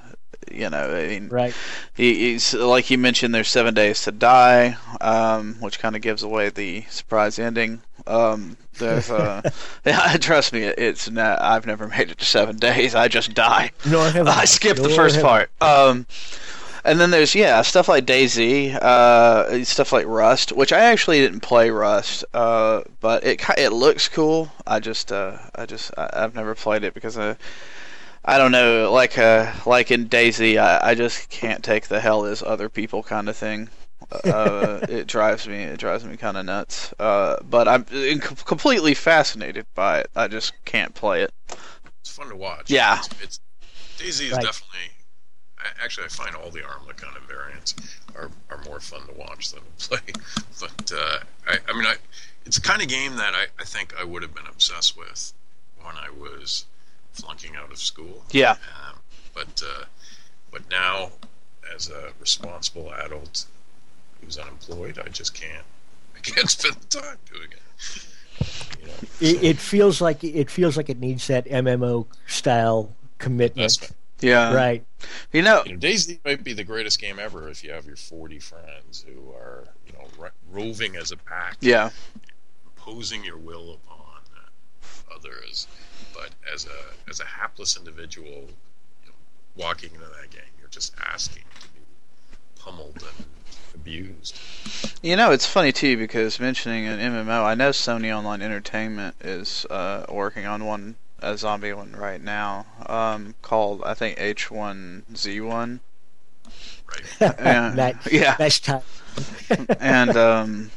you know, I mean, right? He, he's like you mentioned. There's seven days to die, um, which kind of gives away the surprise ending. Um, there's, uh, yeah, trust me, it's not, I've never made it to seven days. I just die. Have I. I skipped the first part. Um, and then there's yeah stuff like DayZ, uh, stuff like Rust, which I actually didn't play Rust, uh, but it it looks cool. I just uh, I just I, have never played it because I I don't know like uh like in DayZ, I, I just can't take the hell is other people kind of thing uh, it drives me it drives me kind of nuts. Uh, but I'm completely fascinated by it. I just can't play it. It's fun to watch. Yeah, it's, it's DayZ is right. definitely. Actually, I find all the Arma kind of variants are, are more fun to watch than to play. But uh, I, I mean, I, it's the kind of game that I, I think I would have been obsessed with when I was flunking out of school. Yeah. Um, but uh, but now, as a responsible adult, who's unemployed. I just can't. I can't spend the time doing it. You know, it, it, feels like it feels like it needs that MMO style commitment. Yeah. Right. You know, you know, DayZ might be the greatest game ever if you have your 40 friends who are, you know, ro- roving as a pack. Yeah. Imposing your will upon uh, others, but as a as a hapless individual, you know, walking into that game, you're just asking to be pummeled and abused. You know, it's funny too because mentioning an MMO, I know Sony Online Entertainment is uh, working on one, a zombie one right now, um, called I think H1Z1. Right. And, that, yeah. That's time. and um,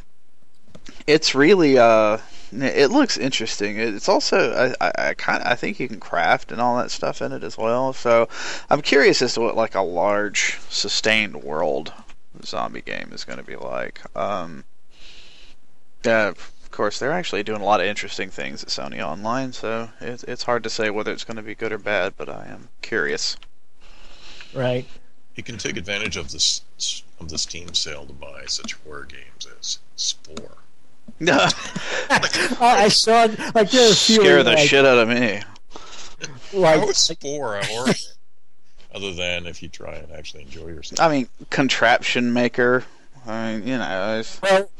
it's really uh, it looks interesting. It's also I, I, I kind I think you can craft and all that stuff in it as well. So I'm curious as to what like a large sustained world zombie game is going to be like. Um, yeah, of course, they're actually doing a lot of interesting things at Sony Online, so it's it's hard to say whether it's going to be good or bad, but I am curious. Right. you can take advantage of this of the Steam sale to buy such horror games as Spore. No. I saw like there are a few Scare the like, shit out of me. like How is Spore a horror game? Other than if you try and actually enjoy yourself. I mean, contraption maker. I mean, you know, it's, Well,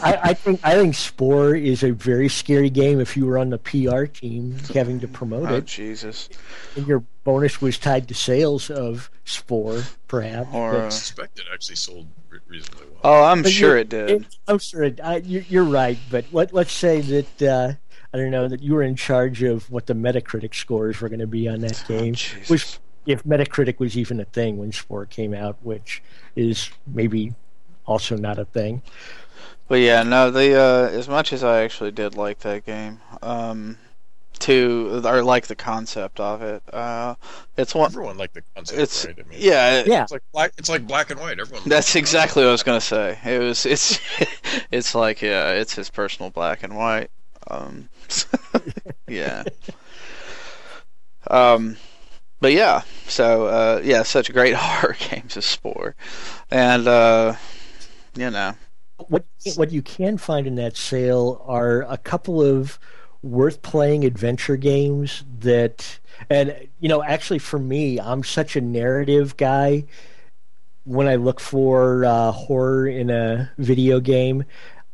I, I think I think Spore is a very scary game if you were on the PR team having to promote oh it, Jesus. and your bonus was tied to sales of Spore, perhaps. Or, but- uh, I suspect it actually sold reasonably well. Oh, I'm But sure it did. it- I'm sure it, I, you, you're right, but let, let's say that uh, I don't know that you were in charge of what the Metacritic scores were going to be on that game, Jesus. which if Metacritic was even a thing when Spore came out, which is maybe also not a thing. But yeah, no, the uh, as much as I actually did like that game, um, to or like the concept of it, uh, it's one. Everyone liked the concept, It's right? I mean, yeah, it- Yeah, It's like black. It's like black and white. Everyone. That's exactly what I was gonna say. It was it's it's like yeah, it's his personal black and white. Um, yeah. Um, but yeah, so uh, yeah, such great horror games as Spore, and uh, you know, what what you can find in that sale are a couple of worth playing adventure games that and you know actually for me I'm such a narrative guy. When I look for uh, horror in a video game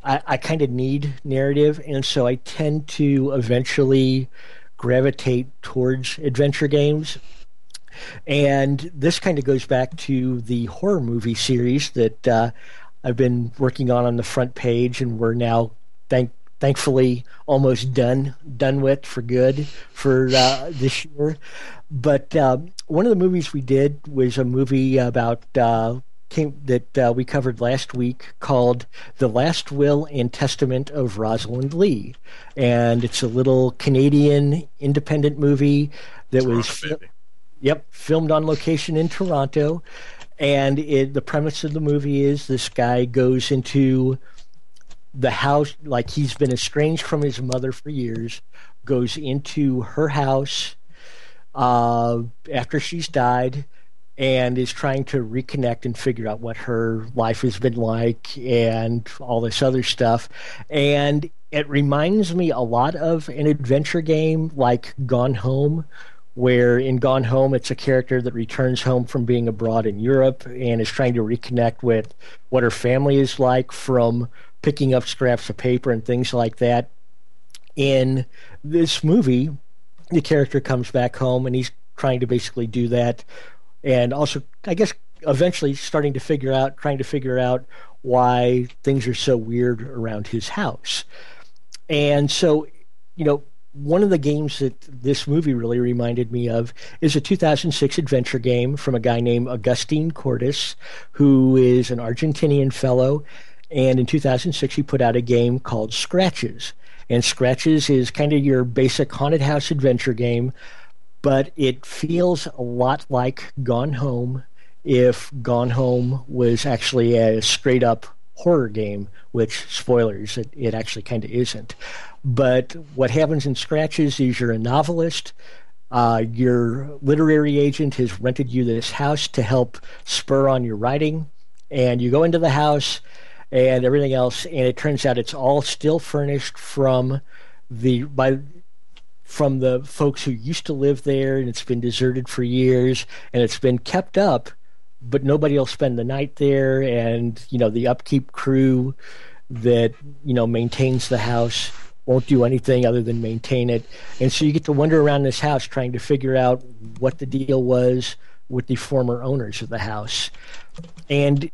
I, I kind of need narrative and so I tend to eventually gravitate towards adventure games and this kind of goes back to the horror movie series that uh, I've been working on on the front page, and we're now thank thankfully almost done done with for good for uh, this year. But uh, one of the movies we did was a movie about uh, came that uh, we covered last week called "The Last Will and Testament of Rosalind Lee," and it's a little Canadian independent movie that was. Yep, filmed on location in Toronto, and it, the premise of the movie is this guy goes into the house like he's been estranged from his mother for years, goes into her house uh, after she's died, and is trying to reconnect and figure out what her life has been like and all this other stuff. And it reminds me a lot of an adventure game like Gone Home, where in Gone Home it's a character that returns home from being abroad in Europe and is trying to reconnect with what her family is like from picking up scraps of paper and things like that. In this movie, the character comes back home and he's trying to basically do that and also I guess eventually starting to figure out trying to figure out why things are so weird around his house. And so, you know, one of the games that this movie really reminded me of is a 2006 adventure game from a guy named Augustine Cordes, who is an Argentinian fellow. And in 2006, he put out a game called Scratches. And Scratches is kind of your basic haunted house adventure game, but it feels a lot like Gone Home if Gone Home was actually a straight up horror game, which, spoilers, it, it actually kind of isn't. But what happens in Scratches is you're a novelist. Uh, your literary agent has rented you this house to help spur on your writing. And you go into the house and everything else, and it turns out it's all still furnished from the by from the folks who used to live there, and it's been deserted for years, and it's been kept up, but nobody will spend the night there, and you know the upkeep crew that you know maintains the house won't do anything other than maintain it, and so you get to wander around this house trying to figure out what the deal was with the former owners of the house, and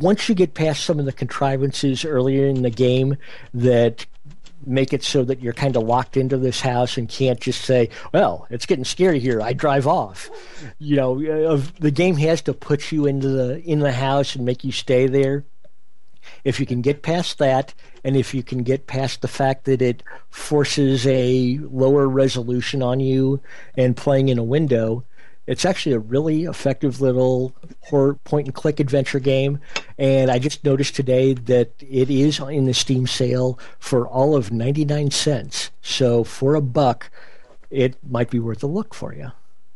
once you get past some of the contrivances earlier in the game that make it so that you're kind of locked into this house and can't just say, "Well, it's getting scary here. I drive off." You know, uh, the game has to put you into the in the house and make you stay there. If you can get past that, and if you can get past the fact that it forces a lower resolution on you and playing in a window, it's actually a really effective little horror point and click adventure game. And I just noticed today that it is in the Steam sale for all of 99 cents. So for a buck, it might be worth a look for you.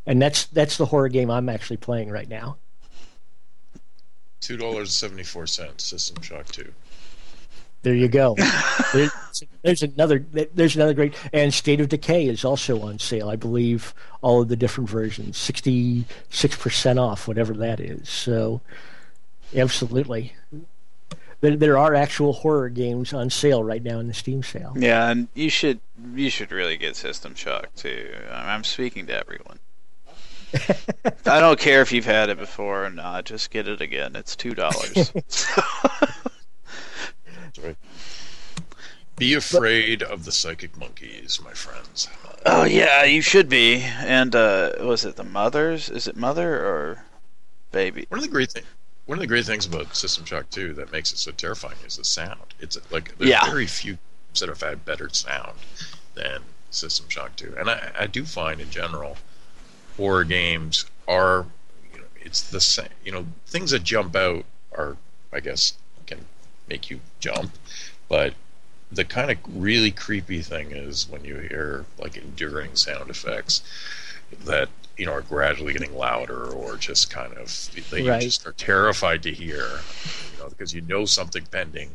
And that's that's the horror game I'm actually playing right now. Two dollars seventy four cents. System Shock Two. There you go. there's, there's, another. There's another great. And State of Decay is also on sale. I believe all of the different versions, sixty six percent off, whatever that is. So, absolutely. There, there are actual horror games on sale right now in the Steam sale. Yeah, and you should you should really get System Shock too. I'm speaking to everyone. I don't care if you've had it before or not. Just get it again. It's two dollars. right. Be afraid of the psychic monkeys, my friends. Oh yeah, you should be. And uh, was it the mothers? Is it mother or baby? One of the great things. One of the great things about System Shock 2 that makes it so terrifying is the sound. It's like there's yeah. very few that have had better sound than System Shock 2, and I, I do find in general horror games are you know it's the same. You know things that jump out are I guess can make you jump. But the kind of really creepy thing is when you hear like enduring sound effects that you know are gradually getting louder or just kind of they right. just are terrified to hear, you know, because you know something pending.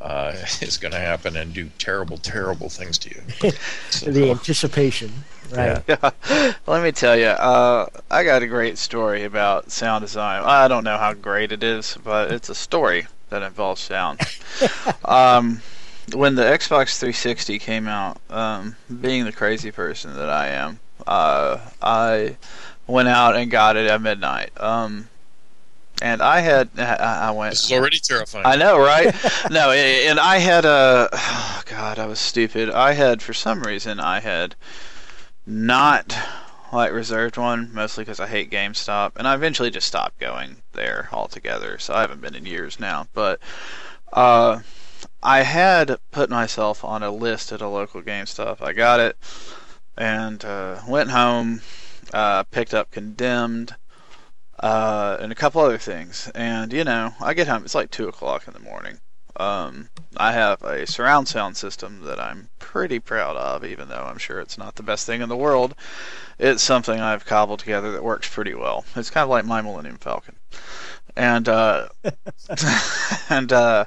Uh, is going to happen and do terrible, terrible things to you. So, the anticipation, right? Yeah. Let me tell you, uh, I got a great story about sound design. I don't know how great it is, but it's a story that involves sound. um, when the Xbox 360 came out, um, being the crazy person that I am, uh, I went out and got it at midnight. Um, and I had, I, went. This is already terrifying. I know, right? no, and I had a, oh God, I was stupid. I had, for some reason, I had not like reserved one, mostly because I hate GameStop, and I eventually just stopped going there altogether. So I haven't been in years now. But uh, I had put myself on a list at a local GameStop. I got it and uh, went home, uh, picked up Condemned. Uh, and a couple other things, and you know, I get home. It's like two o'clock in the morning. Um, I have a surround sound system that I'm pretty proud of, even though I'm sure it's not the best thing in the world it's something I've cobbled together that works pretty well. It's kind of like my Millennium Falcon, and uh, and uh,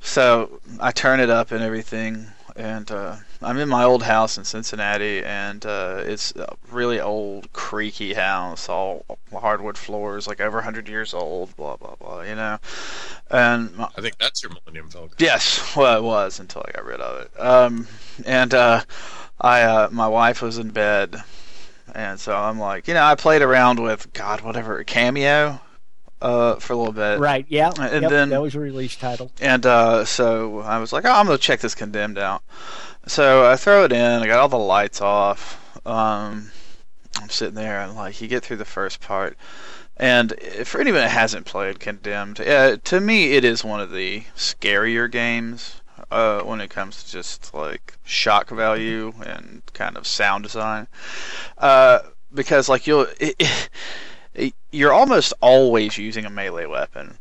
so I turn it up and everything, and uh, I'm in my old house in Cincinnati, and uh, it's a really old, creaky house, all hardwood floors, like over 100 years old, blah blah blah, you know. And my, I think that's your Millennium Falcon. Yes, well, it was until I got rid of it. Um, and uh, I, uh, my wife was in bed and so I'm like, you know, I played around with God, whatever, Kameo, uh, for a little bit. Right. Yeah. And yep, then that was a release title. And uh, so I was like, oh, I'm gonna check this Condemned out. So I throw it in. I got all the lights off. Um, I'm sitting there and like, you get through the first part. And for anyone that hasn't played Condemned, uh, to me, it is one of the scarier games uh, when it comes to just like shock value and kind of sound design. Uh, because like you'll, it, it, you're almost always using a melee weapon,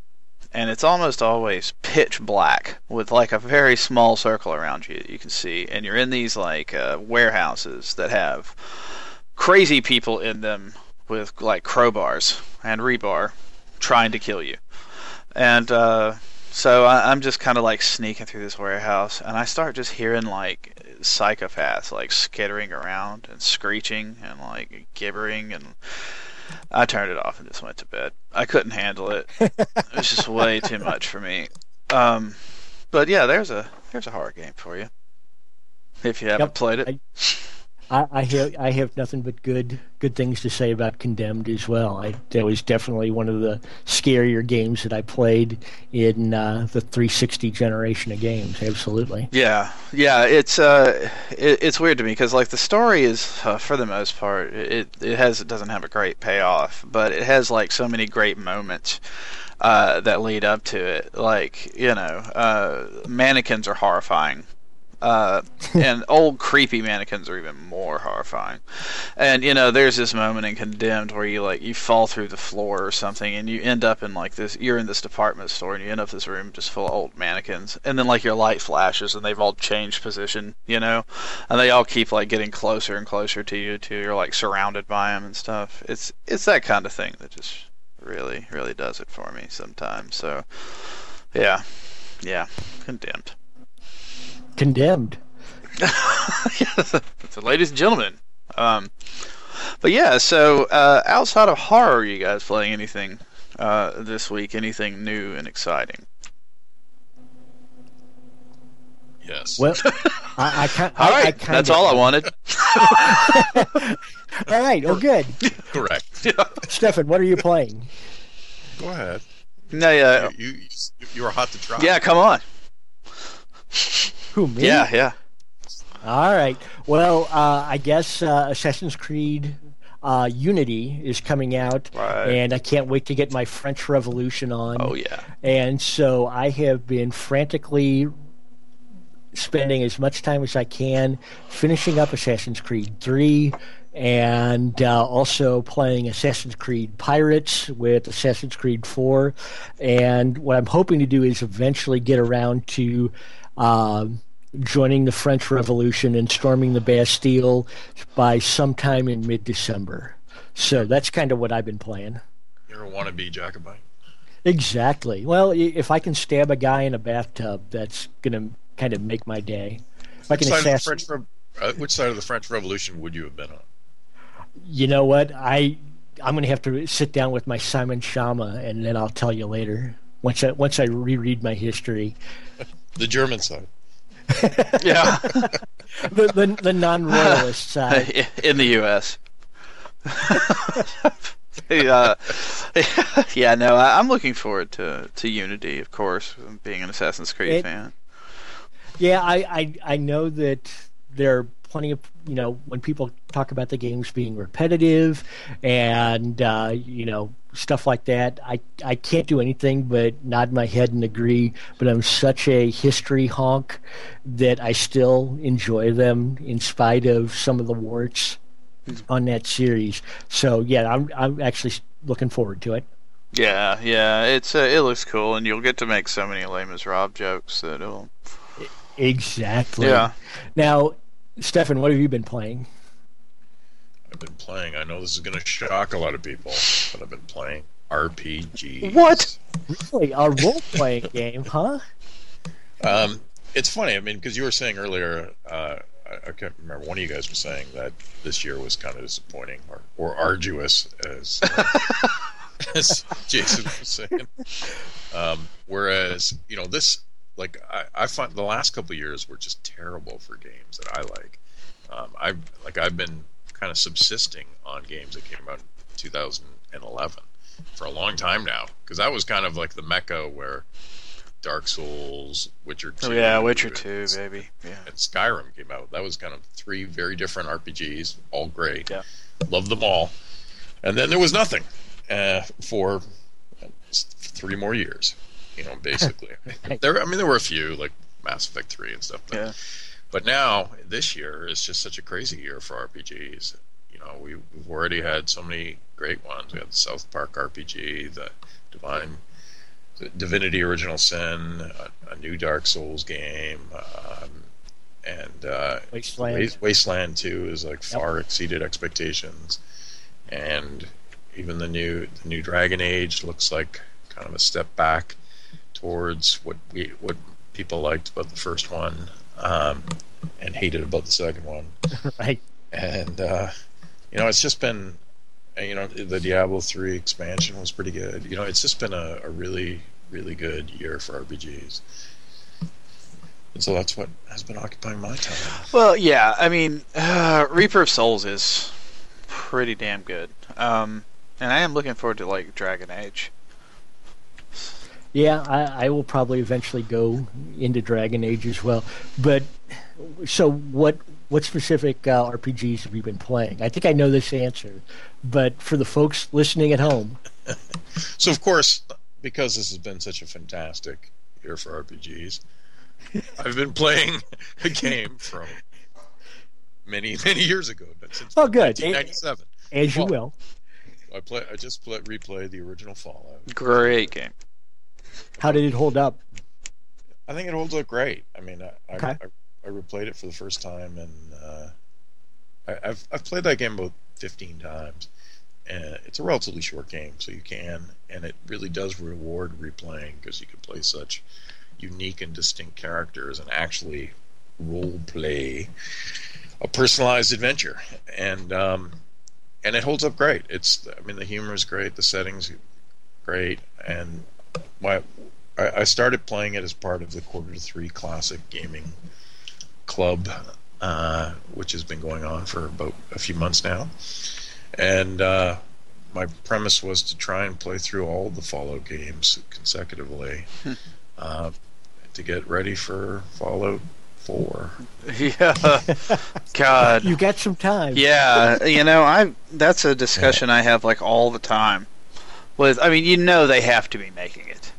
and it's almost always pitch black with like a very small circle around you that you can see, and you're in these like uh, warehouses that have crazy people in them with like crowbars and rebar trying to kill you, and uh, so I, am just kind of like sneaking through this warehouse, and I start just hearing like psychopaths like skittering around and screeching and like gibbering, and I turned it off and just went to bed. I couldn't handle it. it was just way too much for me. Um, but yeah, there's a there's a horror game for you if you haven't yep, played it. I, I, I, have I have nothing but good good things to say about Condemned as well. I, that was definitely one of the scarier games that I played in uh, the 360 generation of games. Absolutely. Yeah, yeah. It's uh, it, it's weird to me because like the story is uh, for the most part it it has it doesn't have a great payoff, but it has like so many great moments. Uh, that lead up to it, like you know, uh, mannequins are horrifying uh, and old creepy mannequins are even more horrifying. And you know, there's this moment in Condemned where you like you fall through the floor or something, and you end up in like this. You're in this department store, and you end up in this room just full of old mannequins. And then like your light flashes, and they've all changed position, you know, and they all keep like getting closer and closer to you. Too, you're like surrounded by them and stuff. It's it's that kind of thing that just really, really does it for me sometimes. So, yeah, yeah, condemned. Condemned. so, ladies and gentlemen, um, but yeah, so uh, outside of horror, are you guys playing anything uh, this week? Anything new and exciting? Yes. Well, I, I can't. all right, I, I that's all I wanted. all right. Oh, good. Correct. yeah. Stefan, what are you playing? Go ahead. No, yeah, You, you you were hot to try. yeah. Come on. Who me? Yeah, yeah. All right. Well, uh, I guess uh, Assassin's Creed uh, Unity is coming out, Right. and I can't wait to get my French Revolution on. Oh yeah. And so I have been frantically spending as much time as I can finishing up Assassin's Creed 3 and uh, also playing Assassin's Creed Pirates with Assassin's Creed 4. And what I'm hoping to do is eventually get around to. um joining the French Revolution and storming the Bastille by sometime in mid December. So that's kind of what I've been playing. You're a wannabe Jacobite. Exactly. Well, if I can stab a guy in a bathtub, that's going to kind of make my day. If I can assassin- French, Rev- uh, which side of the French Revolution would you have been on? You know what? I I'm going to have to sit down with my Simon Schama, and then I'll tell you later. Once I once I reread my history, The German side. Yeah. the the, the non-royalist side. in the U.S. yeah, yeah. No, I, I'm looking forward to to Unity, of course, being an Assassin's Creed It- fan. Yeah, I, I I know that there are plenty of you know when people talk about the games being repetitive and uh, you know stuff like that. I I can't do anything but nod my head and agree. But I'm such a history honk that I still enjoy them in spite of some of the warts on that series. So yeah, I'm I'm actually looking forward to it. Yeah, yeah. It's uh, it looks cool, and you'll get to make so many lame as Rob jokes that it'll. Exactly. Yeah. Now, Stefan, what have you been playing? I've been playing. I know this is going to shock a lot of people, but I've been playing RPG. What? Really, a role-playing game, huh? Um, it's funny. I mean, because you were saying earlier, uh, I, I can't remember. One of you guys was saying that this year was kind of disappointing or, or arduous, as, as Jason was saying. Um, whereas, you know, this like I, I find the last couple of years were just terrible for games that I like. Um, I like I've been kind of subsisting on games that came out in 2011 for a long time now because that was kind of like the mecca where Dark Souls, Witcher 2, Oh yeah, Witcher and- Two, baby. Yeah. and Skyrim came out. That was kind of three very different RPGs, all great. Yeah. Loved them all. And then there was nothing uh, for three more years, you know, basically. there, I mean, there were a few like Mass Effect Three and stuff, but, Yeah. but now this year is just such a crazy year for RPGs. You know, we, we've already had so many great ones. We had the South Park RPG, the Divine the Divinity Original Sin, a, a new Dark Souls game, um, and uh, Wasteland. Wasteland 2 is like far exceeded expectations, and even the new the new Dragon Age looks like kind of a step back towards what we what people liked about the first one, um, and hated about the second one right. and uh, you know it's just been uh, you know the Diablo 3 expansion was pretty good you know it's just been a, a really really good year for RPGs and so that's what has been occupying my time Well, yeah. I mean, uh, Reaper of Souls is pretty damn good. Um, and I am looking forward to like Dragon Age. Yeah, I, I will probably eventually go into Dragon Age as well. But so what? What specific uh, RPGs have you been playing? I think I know this answer, but for the folks listening at home, so of course because this has been such a fantastic year for RPGs I've been playing a game from many many years ago since Oh, good. 1997 as you Well- will. I play I just play, replayed the original Fallout Great game. How did it hold up? I think it holds up great. I mean, I, Okay. I, I, I replayed it for the first time, and uh, I, I've I've played that game about fifteen times, uh, it's a relatively short game, so you can, and it really does reward replaying because you can play such unique and distinct characters and actually role play a personalized adventure, and um, and it holds up great. It's I mean the humor is great, the settings great, and my I, I started playing it as part of the Quarter to Three Classic Gaming Club, uh, which has been going on for about a few months now, and. Uh, my premise was to try and play through all the Fallout games consecutively uh, to get ready for Fallout Four. Yeah, God. You got some time. Yeah, you know, I that's a discussion I have like all the time. With, I mean, you know, they have to be making it.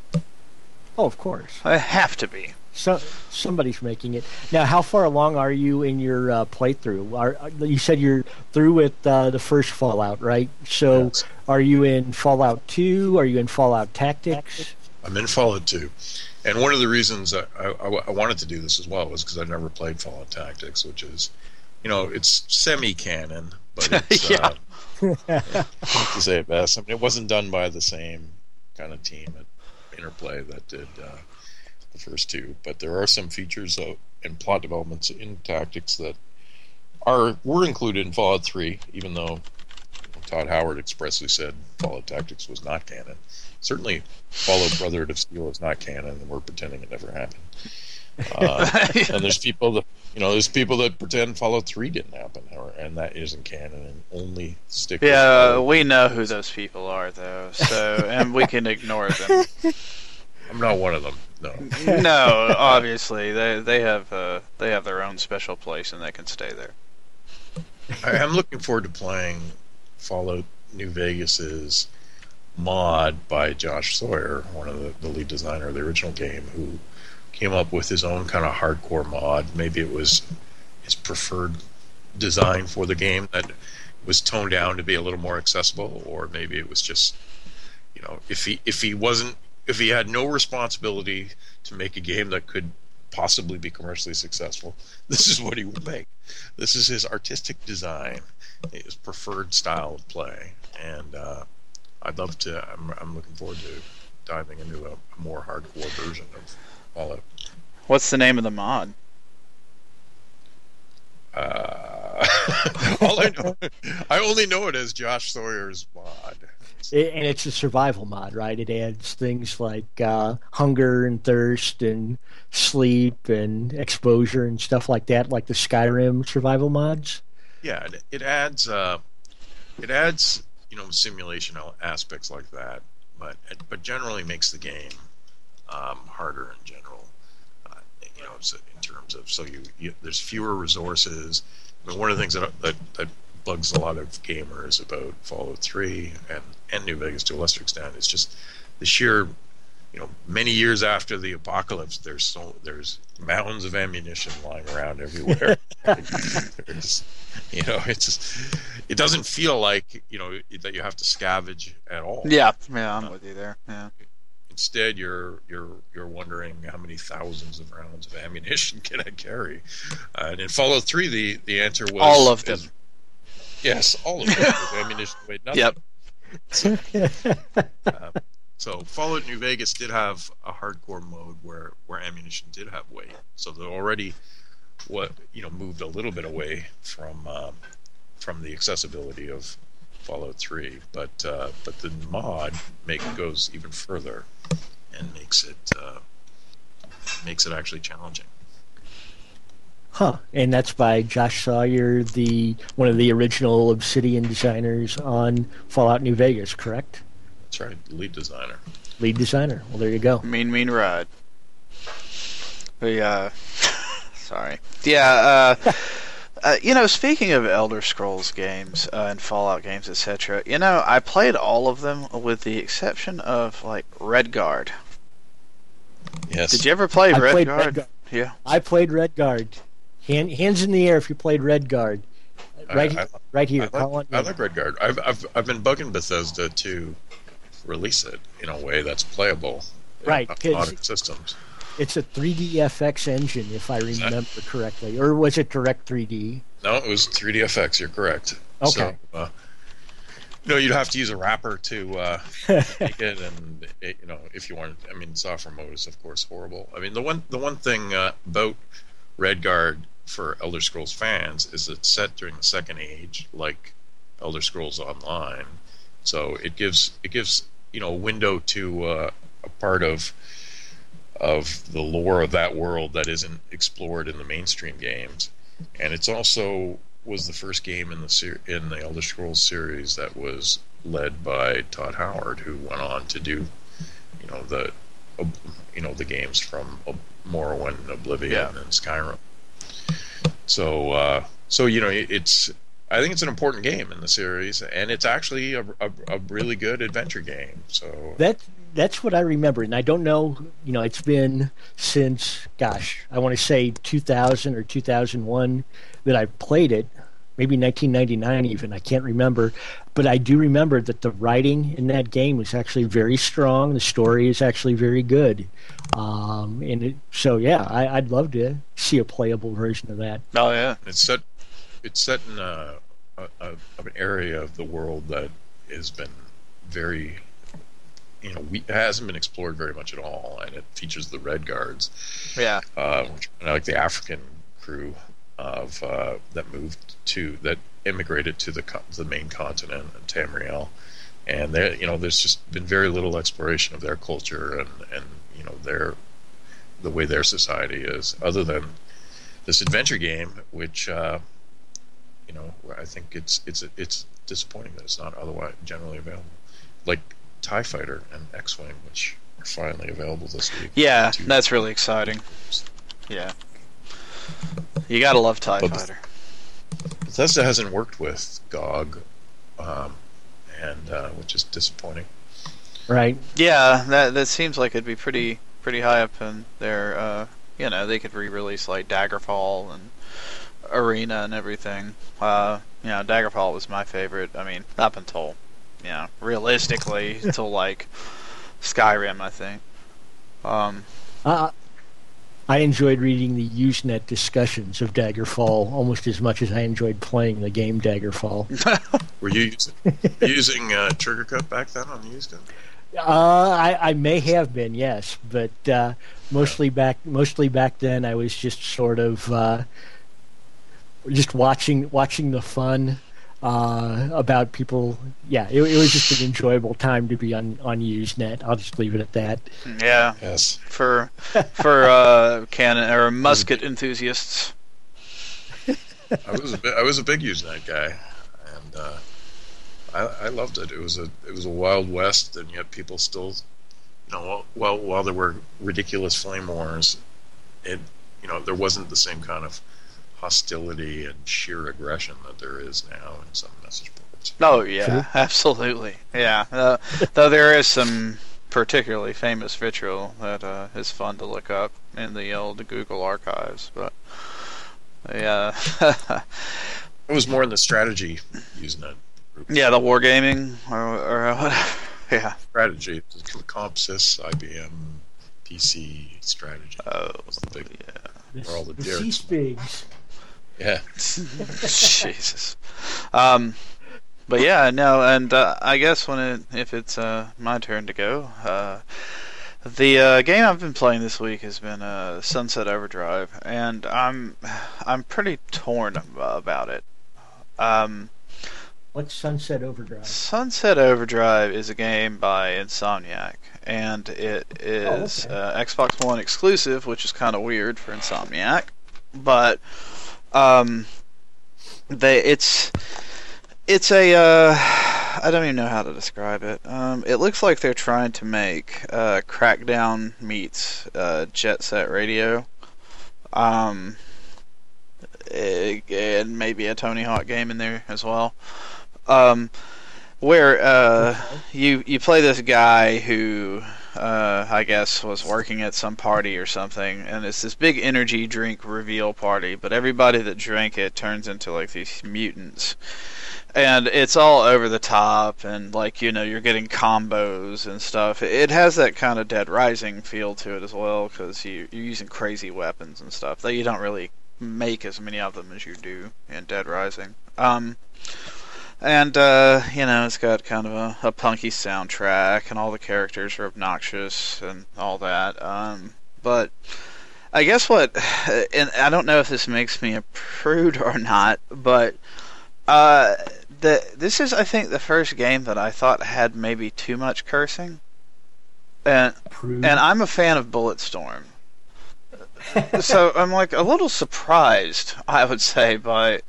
Oh, of course. They have to be. So somebody's making it now. How far along are you in your uh, playthrough? Are, you said you're through with uh, the first Fallout, right? So, Yes. are you in Fallout Two? Are you in Fallout Tactics? I'm in Fallout 2. And one of the reasons I, I, I wanted to do this as well was because I've never played Fallout Tactics, which is, you know, it's semi-canon, but it's, Yeah. uh, to say it best. I mean, it wasn't done by the same kind of team at Interplay that did uh, the first two, but there are some features of, and plot developments in Tactics that are were included in Fallout 3, even though Todd Howard expressly said Fallout Tactics was not canon. Certainly, Fallout Brotherhood of Steel is not canon, and we're pretending it never happened. Uh, and there's people that you know, there's people that pretend Fallout 3 didn't happen, or, and that isn't canon, and only stick. with Yeah, Fallout. we know who those people are, though. So, and we can ignore them. I'm not one of them. No. No, obviously they they have uh, they have their own special place and they can stay there. I, I'm looking forward to playing Fallout New Vegas's mod by Josh Sawyer, one of the, the lead designer of the original game, who came up with his own kind of hardcore mod. Maybe it was his preferred design for the game that was toned down to be a little more accessible, or maybe it was just, you know, if he if he wasn't if he had no responsibility to make a game that could possibly be commercially successful, this is what he would make. This is his artistic design, his preferred style of play, and uh, I'd love to. I'm, I'm looking forward to diving into a, a more hardcore version of Fallout. What's the name of the mod? Uh, all I know, I only know it as Josh Sawyer's mod. I- and it's a survival mod, right? It adds things like uh, hunger and thirst and sleep and exposure and stuff like that, like the Skyrim survival mods. Yeah, it, it adds uh, it adds you know simulation aspects like that, but but generally makes the game um, harder in general. Uh, you know, so in terms of so you, you there's fewer resources. I mean, one of the things that that, that bugs a lot of gamers about Fallout 3 and and New Vegas to a lesser extent is just the sheer you know many years after the apocalypse there's so there's mounds of ammunition lying around everywhere you know it's it doesn't feel like you know that you have to scavenge at all Yeah, yeah, I'm with you there. Yeah. Instead you're you're you're wondering how many thousands of rounds of ammunition can I carry uh, and in Fallout 3 the the answer was All of them. is- yes all of them ammunition weighed nothing Yep. So Fallout New Vegas did have a hardcore mode where where ammunition did have weight. So they already what you know moved a little bit away from um, from the accessibility of Fallout 3, but uh, but the mod make goes even further and makes it uh, makes it actually challenging. Huh. And that's by Josh Sawyer, the one of the original Obsidian designers on Fallout New Vegas, correct? That's right, lead designer. Lead designer. Well, there you go. Mean Mean Ride. The uh, sorry. Yeah. Uh, uh, you know, speaking of Elder Scrolls games uh, and Fallout games, etc. You know, I played all of them with the exception of like Redguard. Yes. Did you ever play I played Redguard? Redguard. Yeah. I played Redguard. Hand, hands in the air if you played Redguard. Right, I, I, right here. I like, on I in. like Redguard. I've, I've I've been bugging Bethesda to release it in a way that's playable. in Right, 'cause- modern systems. It's a 3DFX engine, if I remember correctly, or was it Direct 3D? No, it was 3DFX. You're correct. Okay. So, uh, No, you'd have to use a wrapper to uh, make it, and it, you know, if you want, I mean, software mode is of course horrible. I mean, the one the one thing uh, about Redguard for Elder Scrolls fans is it's set during the Second Age, like Elder Scrolls Online, so it gives it gives you know a window to uh, a part of of the lore of that world that isn't explored in the mainstream games, and it's also was the first game in the ser- in the Elder Scrolls series that was led by Todd Howard, who went on to do, you know, the, you know, the games from Morrowind, and Oblivion, yeah. and Skyrim. So, uh, so you know, it's I think it's an important game in the series, and it's actually a, a, a, really good adventure game. So that that's what I remember, and I don't know. You know, it's been since gosh, I want to say 2000 or 2001 that I played it. Maybe 1999 even. I can't remember, but I do remember that the writing in that game was actually very strong. The story is actually very good, um, and it, so yeah, I, would love to see a playable version of that. Oh yeah, it's set. It's set in a, a, a, an area of the world that has been very you know we, hasn't been explored very much at all, and it features the Redguards. Yeah, uh, which, like the African crew of uh, that moved to that immigrated to the the main continent of Tamriel, and there you know there's just been very little exploration of their culture and and you know their the way their society is, other than this adventure game, which uh, you know I think it's it's it's disappointing that it's not otherwise generally available. Like TIE Fighter and X Wing, which are finally available this week. Yeah, that's really exciting. Yeah. You gotta love TIE but Fighter. Bethesda hasn't worked with GOG, um, and uh, which is disappointing. Right. Yeah, that that seems like it'd be pretty pretty high up in their. Uh, you know, they could re-release like Daggerfall and Arena and everything. Uh, you know, Daggerfall was my favorite. I mean, up until you know, realistically, till like Skyrim, I think. Um, uh, I enjoyed reading the Usenet discussions of Daggerfall almost as much as I enjoyed playing the game Daggerfall. Were you using, using uh, TriggerCut back then on the Usenet? Uh, I, I may have been, yes, but uh, mostly back mostly back then I was just sort of uh, just watching watching the fun uh, about people. Yeah, it, it, was just an enjoyable time to be on on Usenet. I'll just leave it at that. Yeah. Yes. For for uh, cannon or musket enthusiasts. I was a bit, I was a big Usenet guy, and uh, I, I loved it. It was a it was a wild west, and yet people still, you know, while while there were ridiculous flame wars, it you know there wasn't the same kind of hostility and sheer aggression that there is now in some message boards. Oh yeah, absolutely. Yeah, uh, though there is some particularly famous vitriol that uh, is fun to look up in the old Google archives, but yeah. it was more in the strategy Usenet. Group. Yeah, the wargaming or, or whatever. Yeah, strategy. CompSys, IBM, PC strategy. Oh, was the big, yeah. Where all the, the C-Spigs. Yeah. Jesus. Um, but yeah, no, and uh, I guess when it if it's uh, my turn to go, uh, the uh, game I've been playing this week has been uh, Sunset Overdrive, and I'm I'm pretty torn about it. Um, What's Sunset Overdrive? Sunset Overdrive is a game by Insomniac, and it is oh, okay. Uh, Xbox One exclusive, which is kind of weird for Insomniac, but um, they it's it's a uh, I don't even know how to describe it. Um, it looks like they're trying to make uh, Crackdown meets uh, Jet Set Radio. Um, and maybe a Tony Hawk game in there as well. Um, where uh, you you play this guy who uh, I guess, was working at some party or something, and it's this big energy drink reveal party. But everybody that drank it turns into like these mutants, and it's all over the top, and like you know, you're getting combos and stuff. It has that kind of Dead Rising feel to it as well, because you, you're using crazy weapons and stuff that you don't really make as many of them as you do in Dead Rising. Um, and uh, you know it's got kind of a, a, punky soundtrack, and all the characters are obnoxious and all that. Um, but I guess what, and I don't know if this makes me a prude or not, but uh, the this is I think the first game that I thought had maybe too much cursing, and prude. and I'm a fan of Bulletstorm. so I'm like a little surprised, I would say, by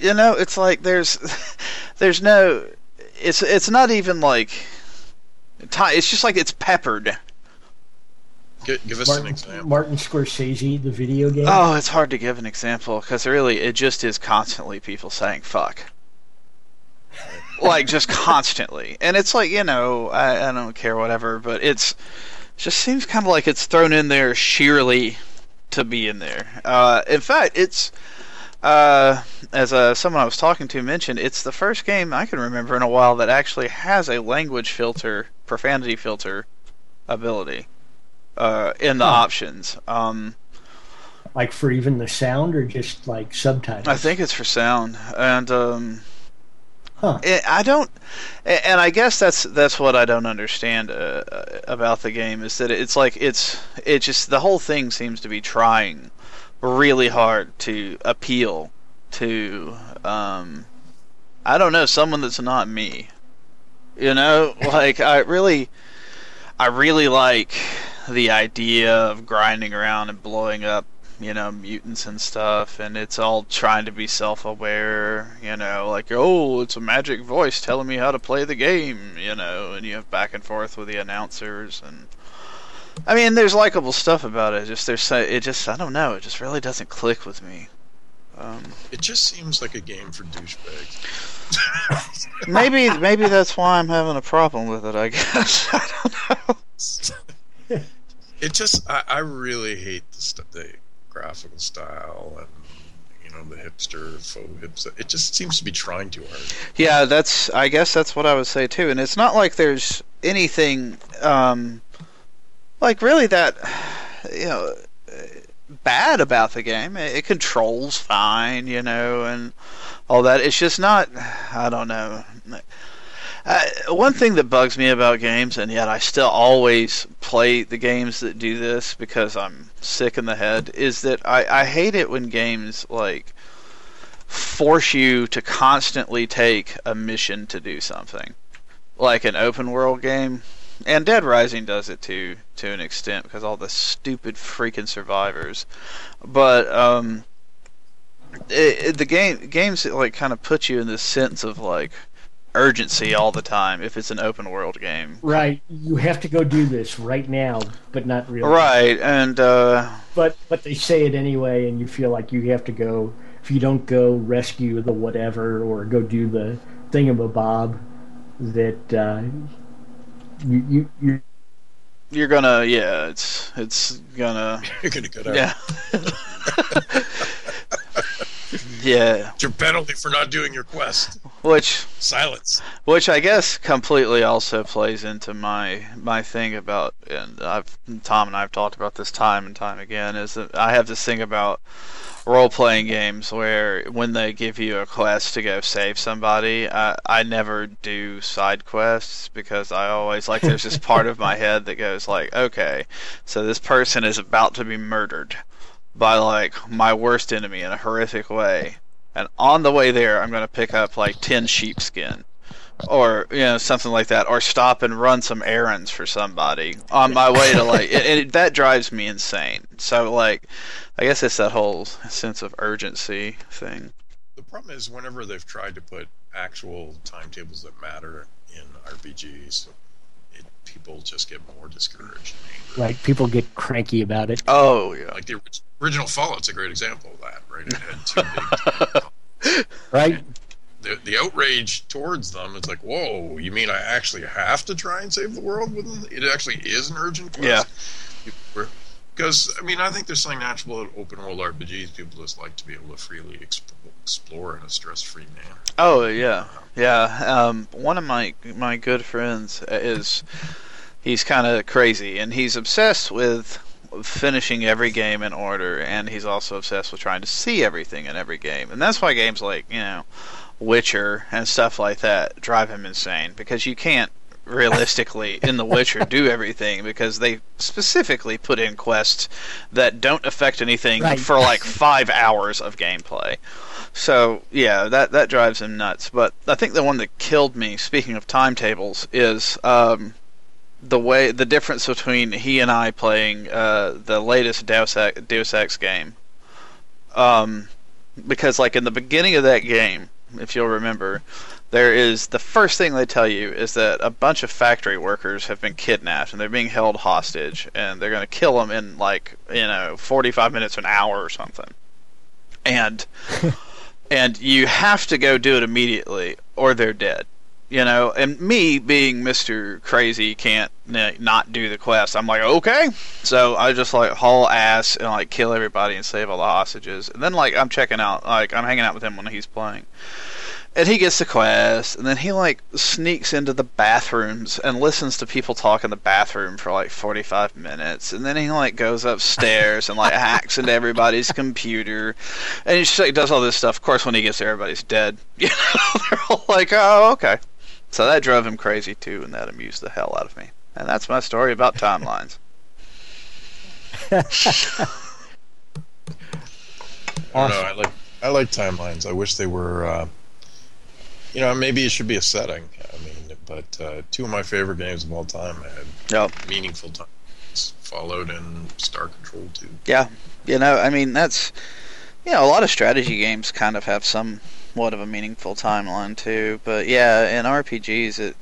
you know, it's like there's there's no it's it's not even like it's just like it's peppered. Give, give us Martin, an example. Martin Scorsese, the video game. Oh, it's hard to give an example because really, it just is constantly people saying "fuck," like just constantly, and it's like you know, I, I don't care whatever, but it's it just seems kind of like it's thrown in there sheerly to be in there. Uh, in fact, it's uh, as uh, someone I was talking to mentioned, it's the first game I can remember in a while that actually has a language filter, profanity filter ability uh, in the huh. options. Um, like for even the sound, or just like subtitles? I think it's for sound, and um, huh. I don't. And I guess that's that's what I don't understand uh, about the game is that it's like it's it just the whole thing seems to be trying really hard to appeal to um I don't know, someone that's not me. You know, like I really I really like the idea of grinding around and blowing up, you know, mutants and stuff and it's all trying to be self-aware, you know, like oh, it's a magic voice telling me how to play the game, you know, and you have back and forth with the announcers and I mean, there's likable stuff about it. Just there's it just I don't know. It just really doesn't click with me. Um, it just seems like a game for douchebags. maybe maybe that's why I'm having a problem with it. I guess I don't know. it just I, I really hate the st- the graphical style and you know the hipster faux hipster. It just seems to be trying too hard. Yeah, that's I guess that's what I would say too. And it's not like there's anything. Um, like really that you know bad about the game. It, it, controls fine, you know, and all that. It's just not. I don't know. Uh, one thing that bugs me about games, and yet I still always play the games that do this because I'm sick in the head, is that I, I hate it when games like force you to constantly take a mission to do something. Like an open world game, and Dead Rising does it too, to an extent, because all the stupid freaking survivors. But um, it, it, the game games like kind of put you in this sense of like urgency all the time if it's an open world game. Right, you have to go do this right now, but not really. Right, and uh, but but they say it anyway, and you feel like you have to go. If you don't go rescue the whatever or go do the thingamabob, that uh, you you you you're gonna yeah it's it's gonna you're gonna go down yeah yeah. It's your penalty for not doing your quest. Which silence. which i guess completely also plays into my my thing about and i've tom and i've talked about this time and time again is that i have this thing about role playing games where when they give you a quest to go save somebody, I, I never do side quests because I always like there's this part of my head that goes like, okay, so this person is about to be murdered by like my worst enemy in a horrific way. And on the way there, I'm going to pick up like 10 sheepskin. Or you know something like that. Or stop and run some errands for somebody on my way to like and it, that drives me insane. So like i guess it's that whole sense of urgency thing. The problem is whenever they've tried to put actual timetables that matter in rpgs it, people just get more discouraged. Right people get cranky about it. Oh yeah. Like the original fallout's a great example of that right? It had two big right. The, the outrage towards them it's like whoa you mean i actually have to try and save the world with it? Actually is an urgent quest? Yeah because i mean i think there's something natural in open world rpgs people just like to be able to freely explore in a stress-free manner. Oh yeah. Yeah um, one of my my good friends is he's kind of crazy and he's obsessed with finishing every game in order and he's also obsessed with trying to see everything in every game. And that's why games like you know Witcher and stuff like that drive him insane because you can't realistically in The Witcher do everything because they specifically put in quests that don't affect anything Right. for like five hours of gameplay. So yeah, that that drives him nuts. But I think the one that killed me, speaking of timetables, is um, the way the difference between he and I playing uh, the latest Deus Ex, Deus Ex game. Um, because like in the beginning of that game, if you'll remember, there is the first thing they tell you is that a bunch of factory workers have been kidnapped and they're being held hostage and they're going to kill them in like you know 45 minutes an hour or something. And and you have to go do it immediately or they're dead you know? And me being mr crazy can't not do the quest i'm like okay. So i just like haul ass and like kill everybody and save all the hostages. And then like i'm checking out like i'm hanging out with him when he's playing and he gets the quest, and then he like sneaks into the bathrooms and listens to people talk in the bathroom for like 45 minutes, and then he like goes upstairs and like hacks into everybody's computer, and he just like does all this stuff. Of course, when he gets there, everybody's dead. You know, they're all like, "Oh, okay." So that drove him crazy too, and that amused the hell out of me. And that's my story about timelines. I don't know. I like I like timelines. I wish they were. Uh, you know, maybe it should be a setting. I mean, but uh, two of my favorite games of all time had Yep. meaningful times: Fallout and Star Control Two. Yeah, you know, I mean that's you know a lot of strategy games kind of have somewhat of a meaningful timeline too. But yeah, in RPGs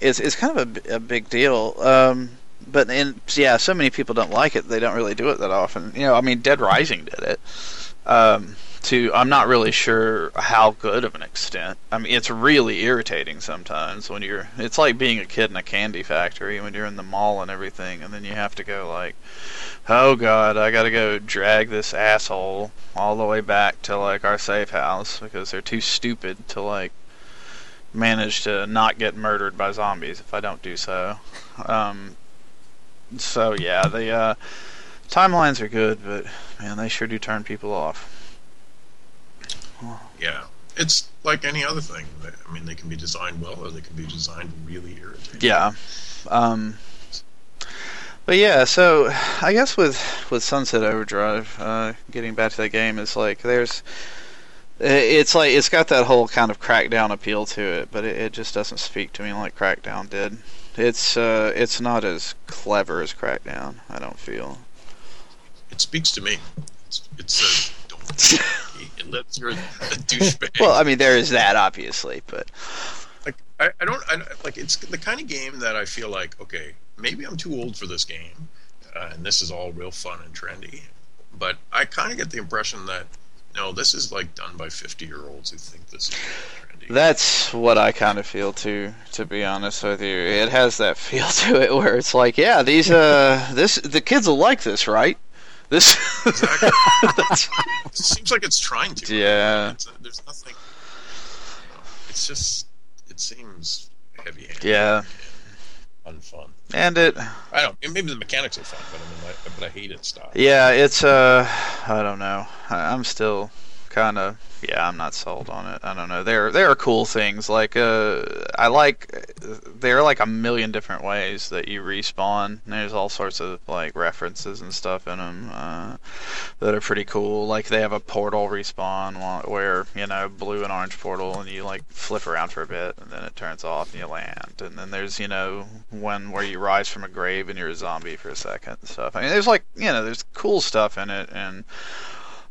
it's it's kind of a big deal. Um, but in yeah, so many people don't like it. They don't really do it that often. You know, I mean, Dead Rising did it. Um, to I'm not really sure how good of an extent. I mean, it's really irritating sometimes when you're. It's like being a kid in a candy factory when you're in the mall and everything, and then you have to go like, oh god, I gotta go drag this asshole all the way back to like our safe house because they're too stupid to like manage to not get murdered by zombies if I don't do so. Um, so yeah, the uh, timelines are good, but man, they sure do turn people off. Yeah, it's like any other thing. I mean, they can be designed well, or they can be designed really irritating. Yeah. Um, but yeah, so I guess with with Sunset Overdrive, uh, getting back to that game, is like there's, it's like it's got that whole kind of Crackdown appeal to it, but it, it just doesn't speak to me like Crackdown did. It's uh, it's not as clever as Crackdown. I don't feel. It speaks to me. It's, it says, "Don't." It lets you're a douchebag. Well, I mean, there is that obviously, but like I, I don't I, like it's the kind of game that I feel like okay maybe I'm too old for this game uh, and this is all real fun and trendy but I kind of get the impression that no this is like done by 50 year olds who think this is trendy That's what I kind of feel too, to be honest with you. It has that feel to it where it's like, yeah, these uh this the kids will like this, right? This Exactly. It seems like it's trying to Yeah. It's, there's nothing it's just it seems heavy handed Yeah. unfun and it I don't maybe the mechanics are fun but I mean I, but I hate it. style yeah, it's uh I don't know. I, I'm still kind of yeah, I'm not sold on it. I don't know. There there are cool things like uh I like there are like a million different ways that you respawn. There's all sorts of like references and stuff in them uh, that are pretty cool. Like they have a portal respawn where you know blue and orange portal, and you like flip around for a bit, and then it turns off and you land. And then there's you know one where you rise from a grave and you're a zombie for a second and stuff. I mean, there's like you know there's cool stuff in it and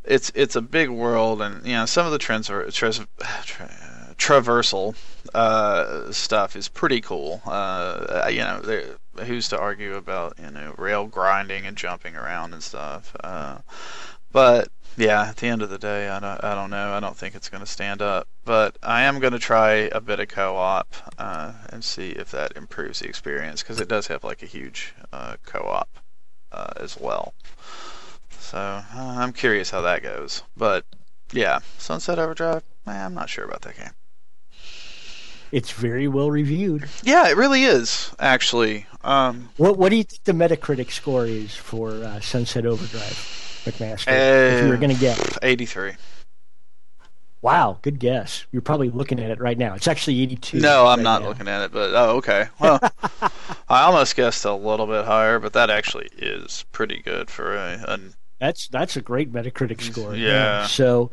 it's it's a big world, and you know some of the trans- tra- tra- traversal uh, stuff is pretty cool. Uh, you know, who's to argue about you know rail grinding and jumping around and stuff? Uh, but yeah, at the end of the day, I don't I don't know. I don't think it's going to stand up. But I am going to try a bit of co-op uh, and see if that improves the experience because it does have like a huge uh, co-op uh, as well. So uh, I'm curious how that goes. But yeah, Sunset Overdrive. eh, I'm not sure about that game. It's very well reviewed. Yeah, it really is actually. Um, What What do you think the Metacritic score is for uh, Sunset Overdrive, McMaster? if you were Uh, going to get 83. Wow, good guess. You're probably looking at it right now. It's actually 82. No, I'm right not now. looking at it, but oh, okay. Well, I almost guessed a little bit higher, but that actually is pretty good for a. An, That's that's a great Metacritic score. Yeah. So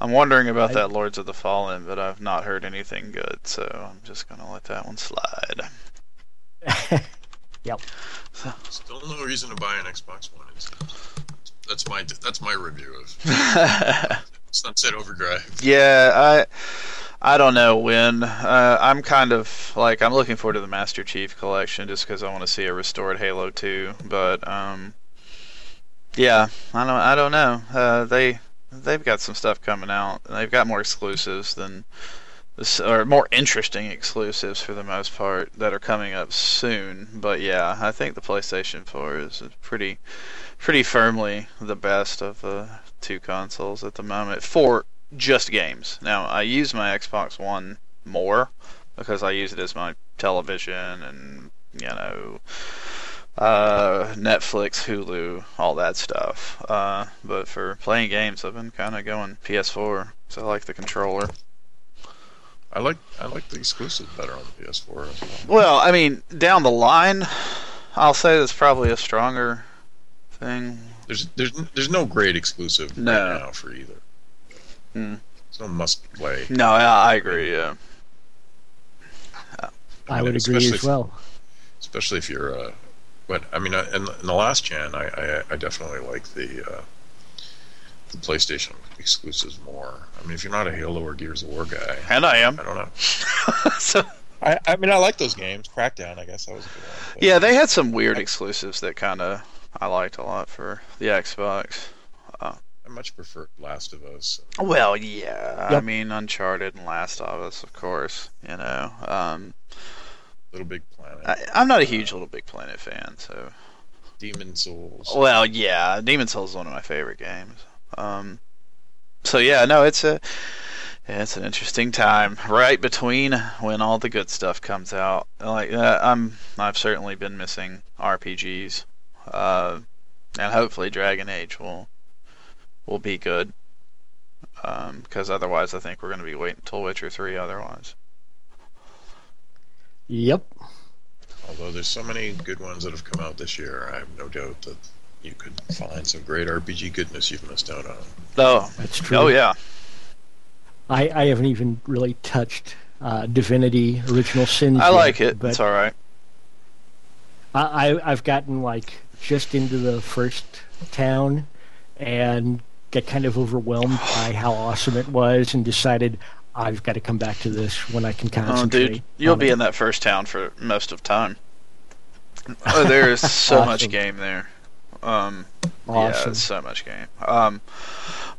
I'm wondering about I- that Lords of the Fallen, but I've not heard anything good, so I'm just gonna let that one slide. yep. Still no reason to buy an Xbox One. It's, that's my that's my review of Sunset Overdrive. Yeah, I I don't know when. Uh, I'm kind of like I'm looking forward to the Master Chief collection just because I want to see a restored Halo 2. But um, yeah, I don't I don't know. Uh, they they've got some stuff coming out. They've got more exclusives than this, or more interesting exclusives for the most part that are coming up soon. But yeah, I think the PlayStation 4 is pretty pretty firmly the best of the two consoles at the moment for just games. Now, I use my Xbox One more because I use it as my television and, you know, uh, Netflix, Hulu, all that stuff. Uh, but for playing games, I've been kind of going PS4 because I like the controller. I like I like the exclusives better on the PS4 as well. Well, I mean, down the line, I'll say that's probably a stronger thing. There's there's there's no great exclusive No. right now for either. Hmm. There's no must play. No, I, I agree. Yeah. I would agree as well. especially if you're uh but i mean uh, in, in the last gen i i, I definitely like the uh the playstation exclusives more i mean if you're not a halo or gears of war guy And I am. i don't know so, i i mean i like those games crackdown i guess that was a good one but- yeah, they had some weird exclusives that kind of I liked a lot for the Xbox. i much prefer last of us Well, yeah. I mean, Uncharted and Last of Us, of course. You know, um, little big planet I, I'm not a huge Little Big Planet fan, so. demon souls Well, yeah, Demon's Souls is one of my favorite games. Um, so yeah, no, it's a it's an interesting time right between when all the good stuff comes out. Like uh, I'm, I've certainly been missing RPGs, uh, and hopefully Dragon Age will will be good. Because otherwise, I think we're going to be waiting until Witcher Three. Otherwise, Yep. although there's so many good ones that have come out this year i have no doubt that you could find some great rpg goodness you've missed out on oh, That's true. oh yeah, I, I haven't even really touched uh, Divinity Original Sin. I yet, like it. But It's all right. I, I, I've gotten like just into the first town and got kind of overwhelmed by how awesome it was and decided I've got to come back to this when I can Oh, concentrate. dude, you'll be it. in that first town for most of time. Oh, there is so much game there. Um, yeah, awesome. it's so much game. Um,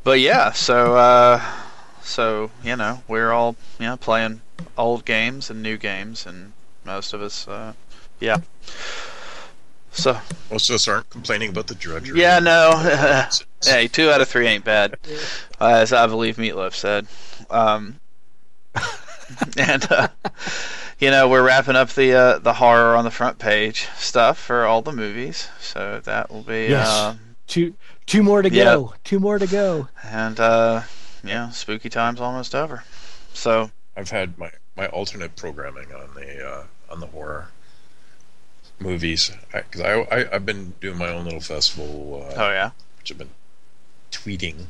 but yeah, so uh, so you know, we're all you know playing old games and new games, and most of us, uh, yeah. So most of us aren't complaining about the drudgery yeah, no. hey, two out of three ain't bad, as I believe Meatloaf said. Um, and uh, you know we're wrapping up the uh, the horror on the front page stuff for all the movies, so that will be Yes. uh, Two two more to Yep. go. Two more to go. and uh, yeah, spooky time's almost over. So I've had my, my alternate programming on the uh, on the horror movies because I, I I've been doing my own little festival, uh, oh yeah, which I've been tweeting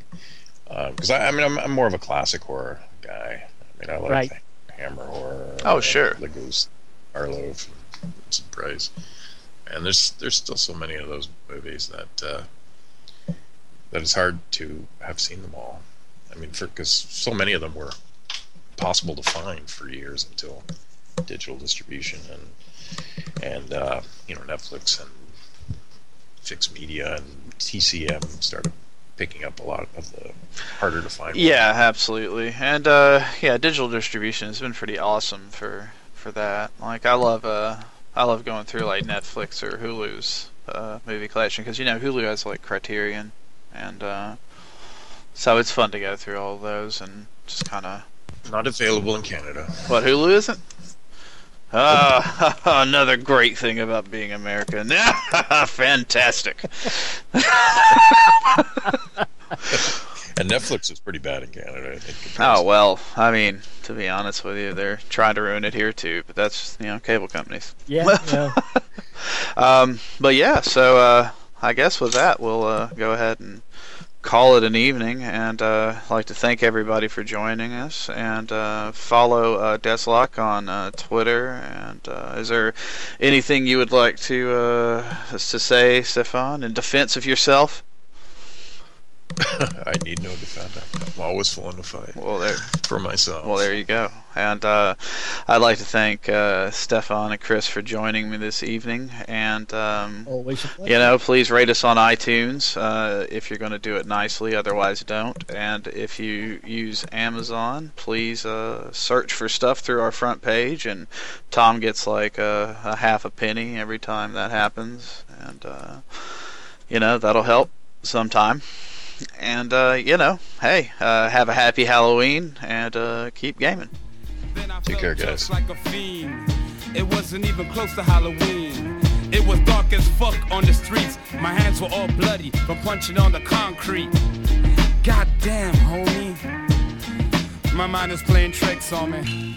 because I, I mean I'm, I'm more of a classic horror guy. I mean I like Right. Hammer horror. Oh, uh, sure. The Ghost, Arlo, some Price, and there's there's still so many of those movies that uh, that it's hard to have seen them all. I mean, because so many of them were possible to find for years until digital distribution and and uh, you know Netflix and Fixed Media and TCM started picking up a lot of the harder to find. yeah, absolutely, and uh, yeah, digital distribution has been pretty awesome for for that. Like I love uh, I love going through like Netflix or Hulu's uh, movie collection because you know Hulu has like Criterion, and uh, so it's fun to go through all those and just kind of Not available in Canada. What Hulu isn't? Ah, another great thing about being American. Fantastic. And Netflix is pretty bad in Canada. I think. Oh well, I mean, to be honest with you, they're trying to ruin it here too. But that's you know cable companies. Yeah. yeah. um, but yeah, so uh, I guess with that, we'll uh, go ahead and call it an evening. And uh, I'd like to thank everybody for joining us. And uh, follow uh, Desslock on uh, Twitter. And uh, is there anything you would like to uh, to say, Stefan, in defense of yourself? I need no defender. I'm always willing to fight. Well, there for myself. Well, there you go. And uh, I'd like to thank uh, Stefan and Chris for joining me this evening. And um, always, you know, please rate us on iTunes uh, if you're going to do it nicely. Otherwise, don't. And if you use Amazon, please uh, search for stuff through our front page. And Tom gets like a, a half a penny every time that happens. And uh, you know that'll help sometime. And, uh, you know, hey, uh, have a happy Halloween and uh, keep gaming. Take care, guys. Like it wasn't even close to Halloween. It was dark as fuck on the streets. My hands were all bloody from punching on the concrete. God damn, homie. My mind is playing tricks on me.